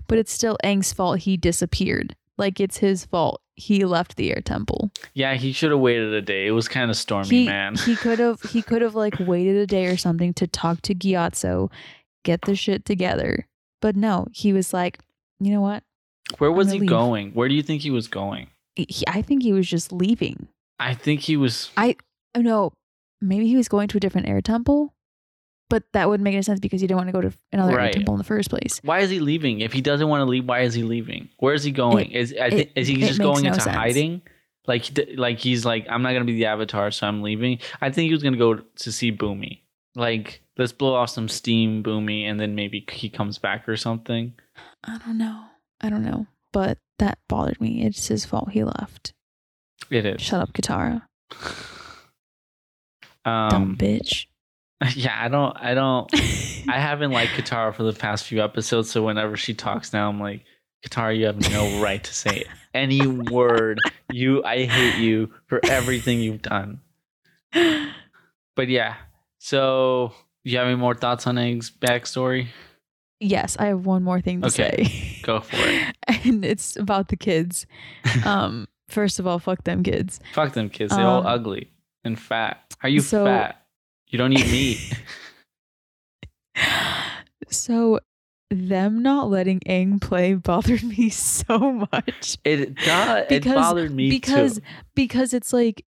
but it's still Aang's fault he disappeared. Like it's his fault he left the air temple. Yeah, he should have waited a day. It was kind of stormy, he man. he could have he could have like waited a day or something to talk to Gyatso, get the shit together. But no, he was like, you know what? Where was he leave. going? Where do you think he was going? He, I think he was just leaving. I think he was I Oh no, maybe he was going to a different air temple, but that wouldn't make any sense because he didn't want to go to another air temple in the first place. Why is he leaving? If he doesn't want to leave, why is he leaving? Where is he going? is I it- thi- is he just going no into sense. hiding? Like like he's like I'm not gonna be the Avatar, so I'm leaving. I think he was gonna go to see Bumi. Like let's blow off some steam, Bumi, and then maybe he comes back or something. I don't know. I don't know. But that bothered me. It's his fault he left. It is. Shut up, Katara. Dumb Um, bitch. yeah, I don't, I don't, I haven't liked Katara for the past few episodes. So whenever she talks now, I'm like, Katara, you have no right to say any word. You, I hate you for everything you've done. But yeah, so you have any more thoughts on Egg's backstory? yes, I have one more thing to Okay, say. Go for it. and it's about the kids. Um, first of all, fuck them kids. Fuck them kids. They're all Um, ugly and fat. Are you so- fat? You don't eat meat. So them not letting Aang play bothered me so much. It does. It bothered me because too. because it's like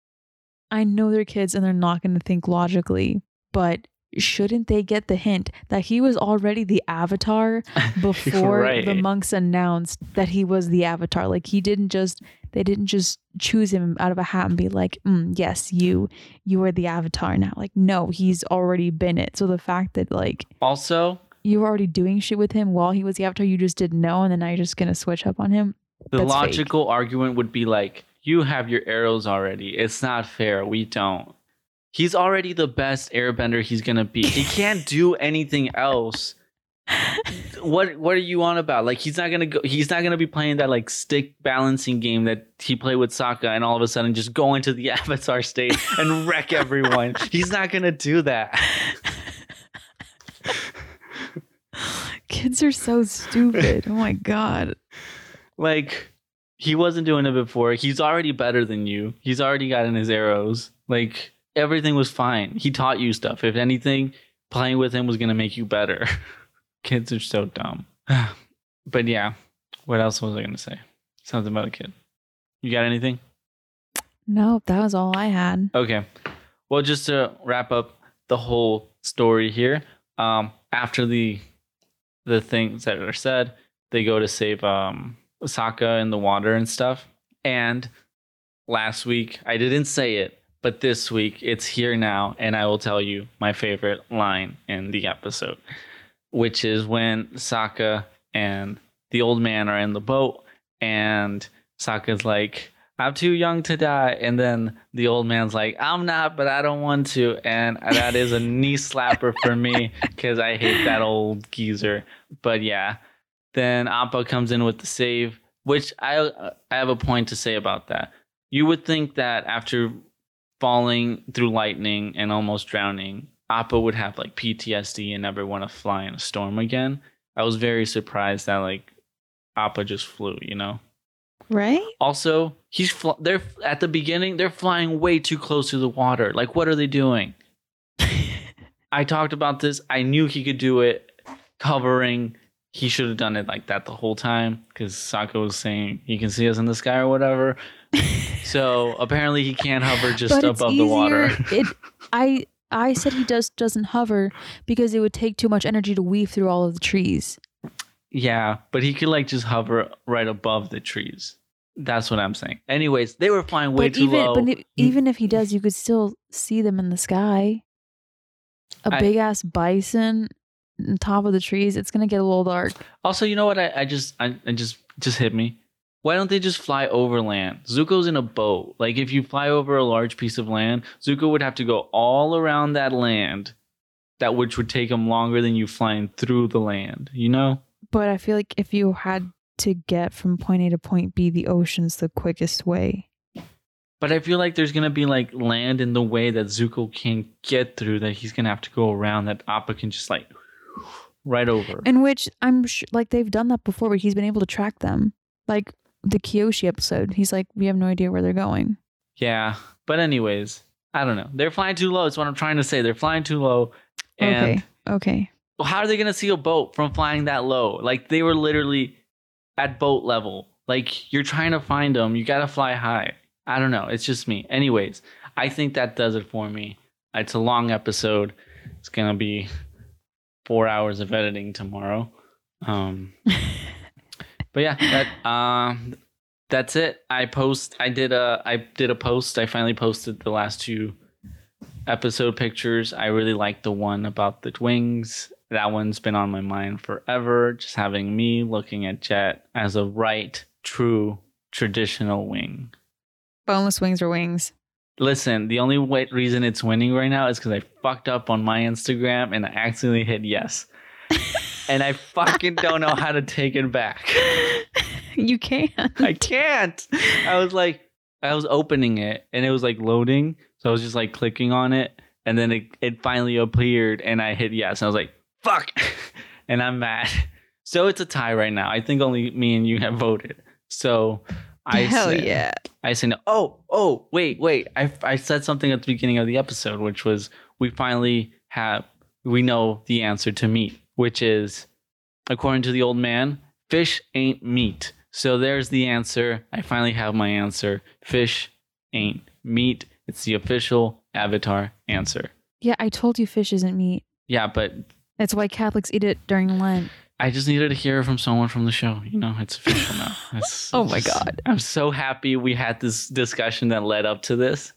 I know they're kids and they're not going to think logically, but shouldn't they get the hint that he was already the avatar before Right. the monks announced that he was the avatar? Like he didn't just they didn't just choose him out of a hat and be like, mm, "Yes, you you are the avatar now." Like no, he's already been it. So the fact that like Also, you were already doing shit with him while he was the avatar, you just didn't know, and then now you're just gonna switch up on him. the That's fake. logical argument would be like, you have your arrows already. It's not fair. We don't. He's already the best airbender he's gonna be. He can't do anything else. What what are you on about? Like he's not gonna go he's not gonna be playing that like stick balancing game that he played with Sokka and all of a sudden just go into the avatar state and wreck everyone. He's not gonna do that. Kids are so stupid. Oh my god. Like he wasn't doing it before. He's already better than you. He's already gotten his arrows. Like everything was fine. He taught you stuff. If anything, playing with him was gonna make you better. Kids are so dumb. but yeah, what else was I gonna say? Something about a kid. You got anything? No, that was all I had. Okay. Well, just to wrap up the whole story here, um, after the the things that are said, they go to save um Sokka in the water and stuff. And last week, I didn't say it, but this week it's here now, and I will tell you my favorite line in the episode, which is when Sokka and the old man are in the boat, and Sokka's like, I'm too young to die. And then the old man's like, I'm not, but I don't want to. And that is a knee slapper for me because I hate that old geezer. But yeah, then Appa comes in with the save, which I I have a point to say about that. You would think that after falling through lightning and almost drowning, Appa would have like PTSD and never want to fly in a storm again. I was very surprised that like Appa just flew, you know. Right? Also, he's fl- they're at the beginning they're flying way too close to the water. Like what are they doing? I talked about this. I knew he could do it covering. He should have done it like that the whole time cuz Sokka was saying he can see us in the sky or whatever. so, apparently he can't hover just above easier. the water. it I I said he does doesn't hover because it would take too much energy to weave through all of the trees. yeah, but he could like just hover right above the trees. That's what I'm saying. Anyways, they were flying way but too even low. but if, even if he does, you could still see them in the sky. A big ass bison on top of the trees, it's gonna get a little dark. Also, you know what? I, I just I, I just just hit me. Why don't they just fly over land? Zuko's in a boat. Like if you fly over a large piece of land, Zuko would have to go all around that land, that which would take him longer than you flying through the land. You know? But I feel like if you had to get from point A to point B, the ocean's the quickest way. But I feel like there's gonna be like land in the way that Zuko can't get through. That he's gonna have to go around. That Appa can just like right over. In which I'm sure, like they've done that before, but he's been able to track them. Like the Kyoshi episode, he's like, we have no idea where they're going. Yeah. But anyways, I don't know. They're flying too low. It's what I'm trying to say. They're flying too low. And okay, okay. Well, how are they going to see a boat from flying that low? Like they were literally at boat level. Like you're trying to find them, you got to fly high. I don't know. It's just me. Anyways, I think that does it for me. It's a long episode. It's going to be 4 hours of editing tomorrow. Um But yeah, that um that's it. I post I did a I did a post. I finally posted the last two episode pictures. I really like the one about the wings. That one's been on my mind forever. Just having me looking at Jet as a right, true, traditional wing. Boneless wings are wings. Listen, the only way, reason it's winning right now is because I fucked up on my Instagram and I accidentally hit yes. and I fucking don't know how to take it back. you can't. I can't. I was like, I was opening it and it was like loading. So I was just like clicking on it and then it, it finally appeared and I hit yes. And I was like, fuck. And I'm mad. So it's a tie right now. I think only me and you have voted. So I Hell say, yeah. I say no. Oh, oh, wait, wait. I, I said something at the beginning of the episode, which was we finally have, we know the answer to meat, which is according to the old man, fish ain't meat. So there's the answer. I finally have my answer. Fish ain't meat. It's the official Avatar answer. Yeah, I told you fish isn't meat. Yeah, but That's why Catholics eat it during Lent. I just needed to hear from someone from the show. You know, it's official now. It's- Oh my it's- God. I'm so happy we had this discussion that led up to this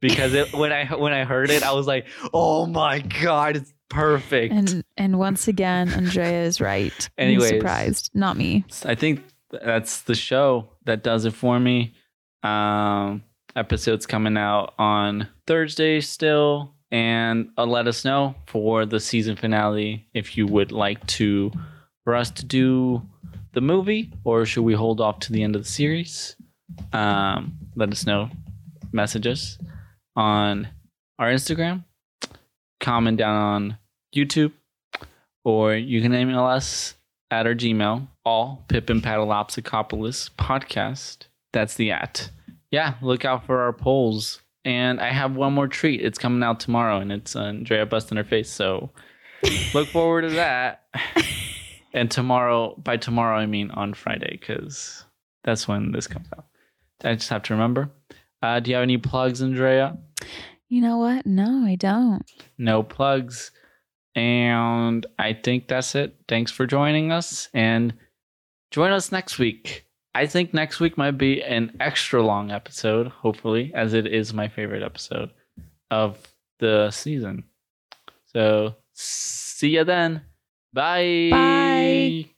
because it, when I when I heard it, I was like, "Oh my god, it's perfect." And and once again, Andrea is right. I'm Anyways. surprised, not me. I think that's the show that does it for me. Um, episodes coming out on Thursday still, and uh, let us know for the season finale if you would like to for us to do the movie or should we hold off to the end of the series. Um, let us know. Message us on our Instagram, comment down on YouTube, or you can email us at our Gmail, all Pippin Paddleopsicopolis podcast. That's the at. Yeah, look out for our polls. And I have one more treat. It's coming out tomorrow, and it's Andrea busting her face. So look forward to that. and tomorrow, by tomorrow, I mean on Friday, because that's when this comes out. I just have to remember. Uh, do you have any plugs, Andrea? You know what? No, I don't. no plugs. And I think that's it. Thanks for joining us and join us next week. I think next week might be an extra long episode, hopefully, as it is my favorite episode of the season. So, see you then. Bye. Bye.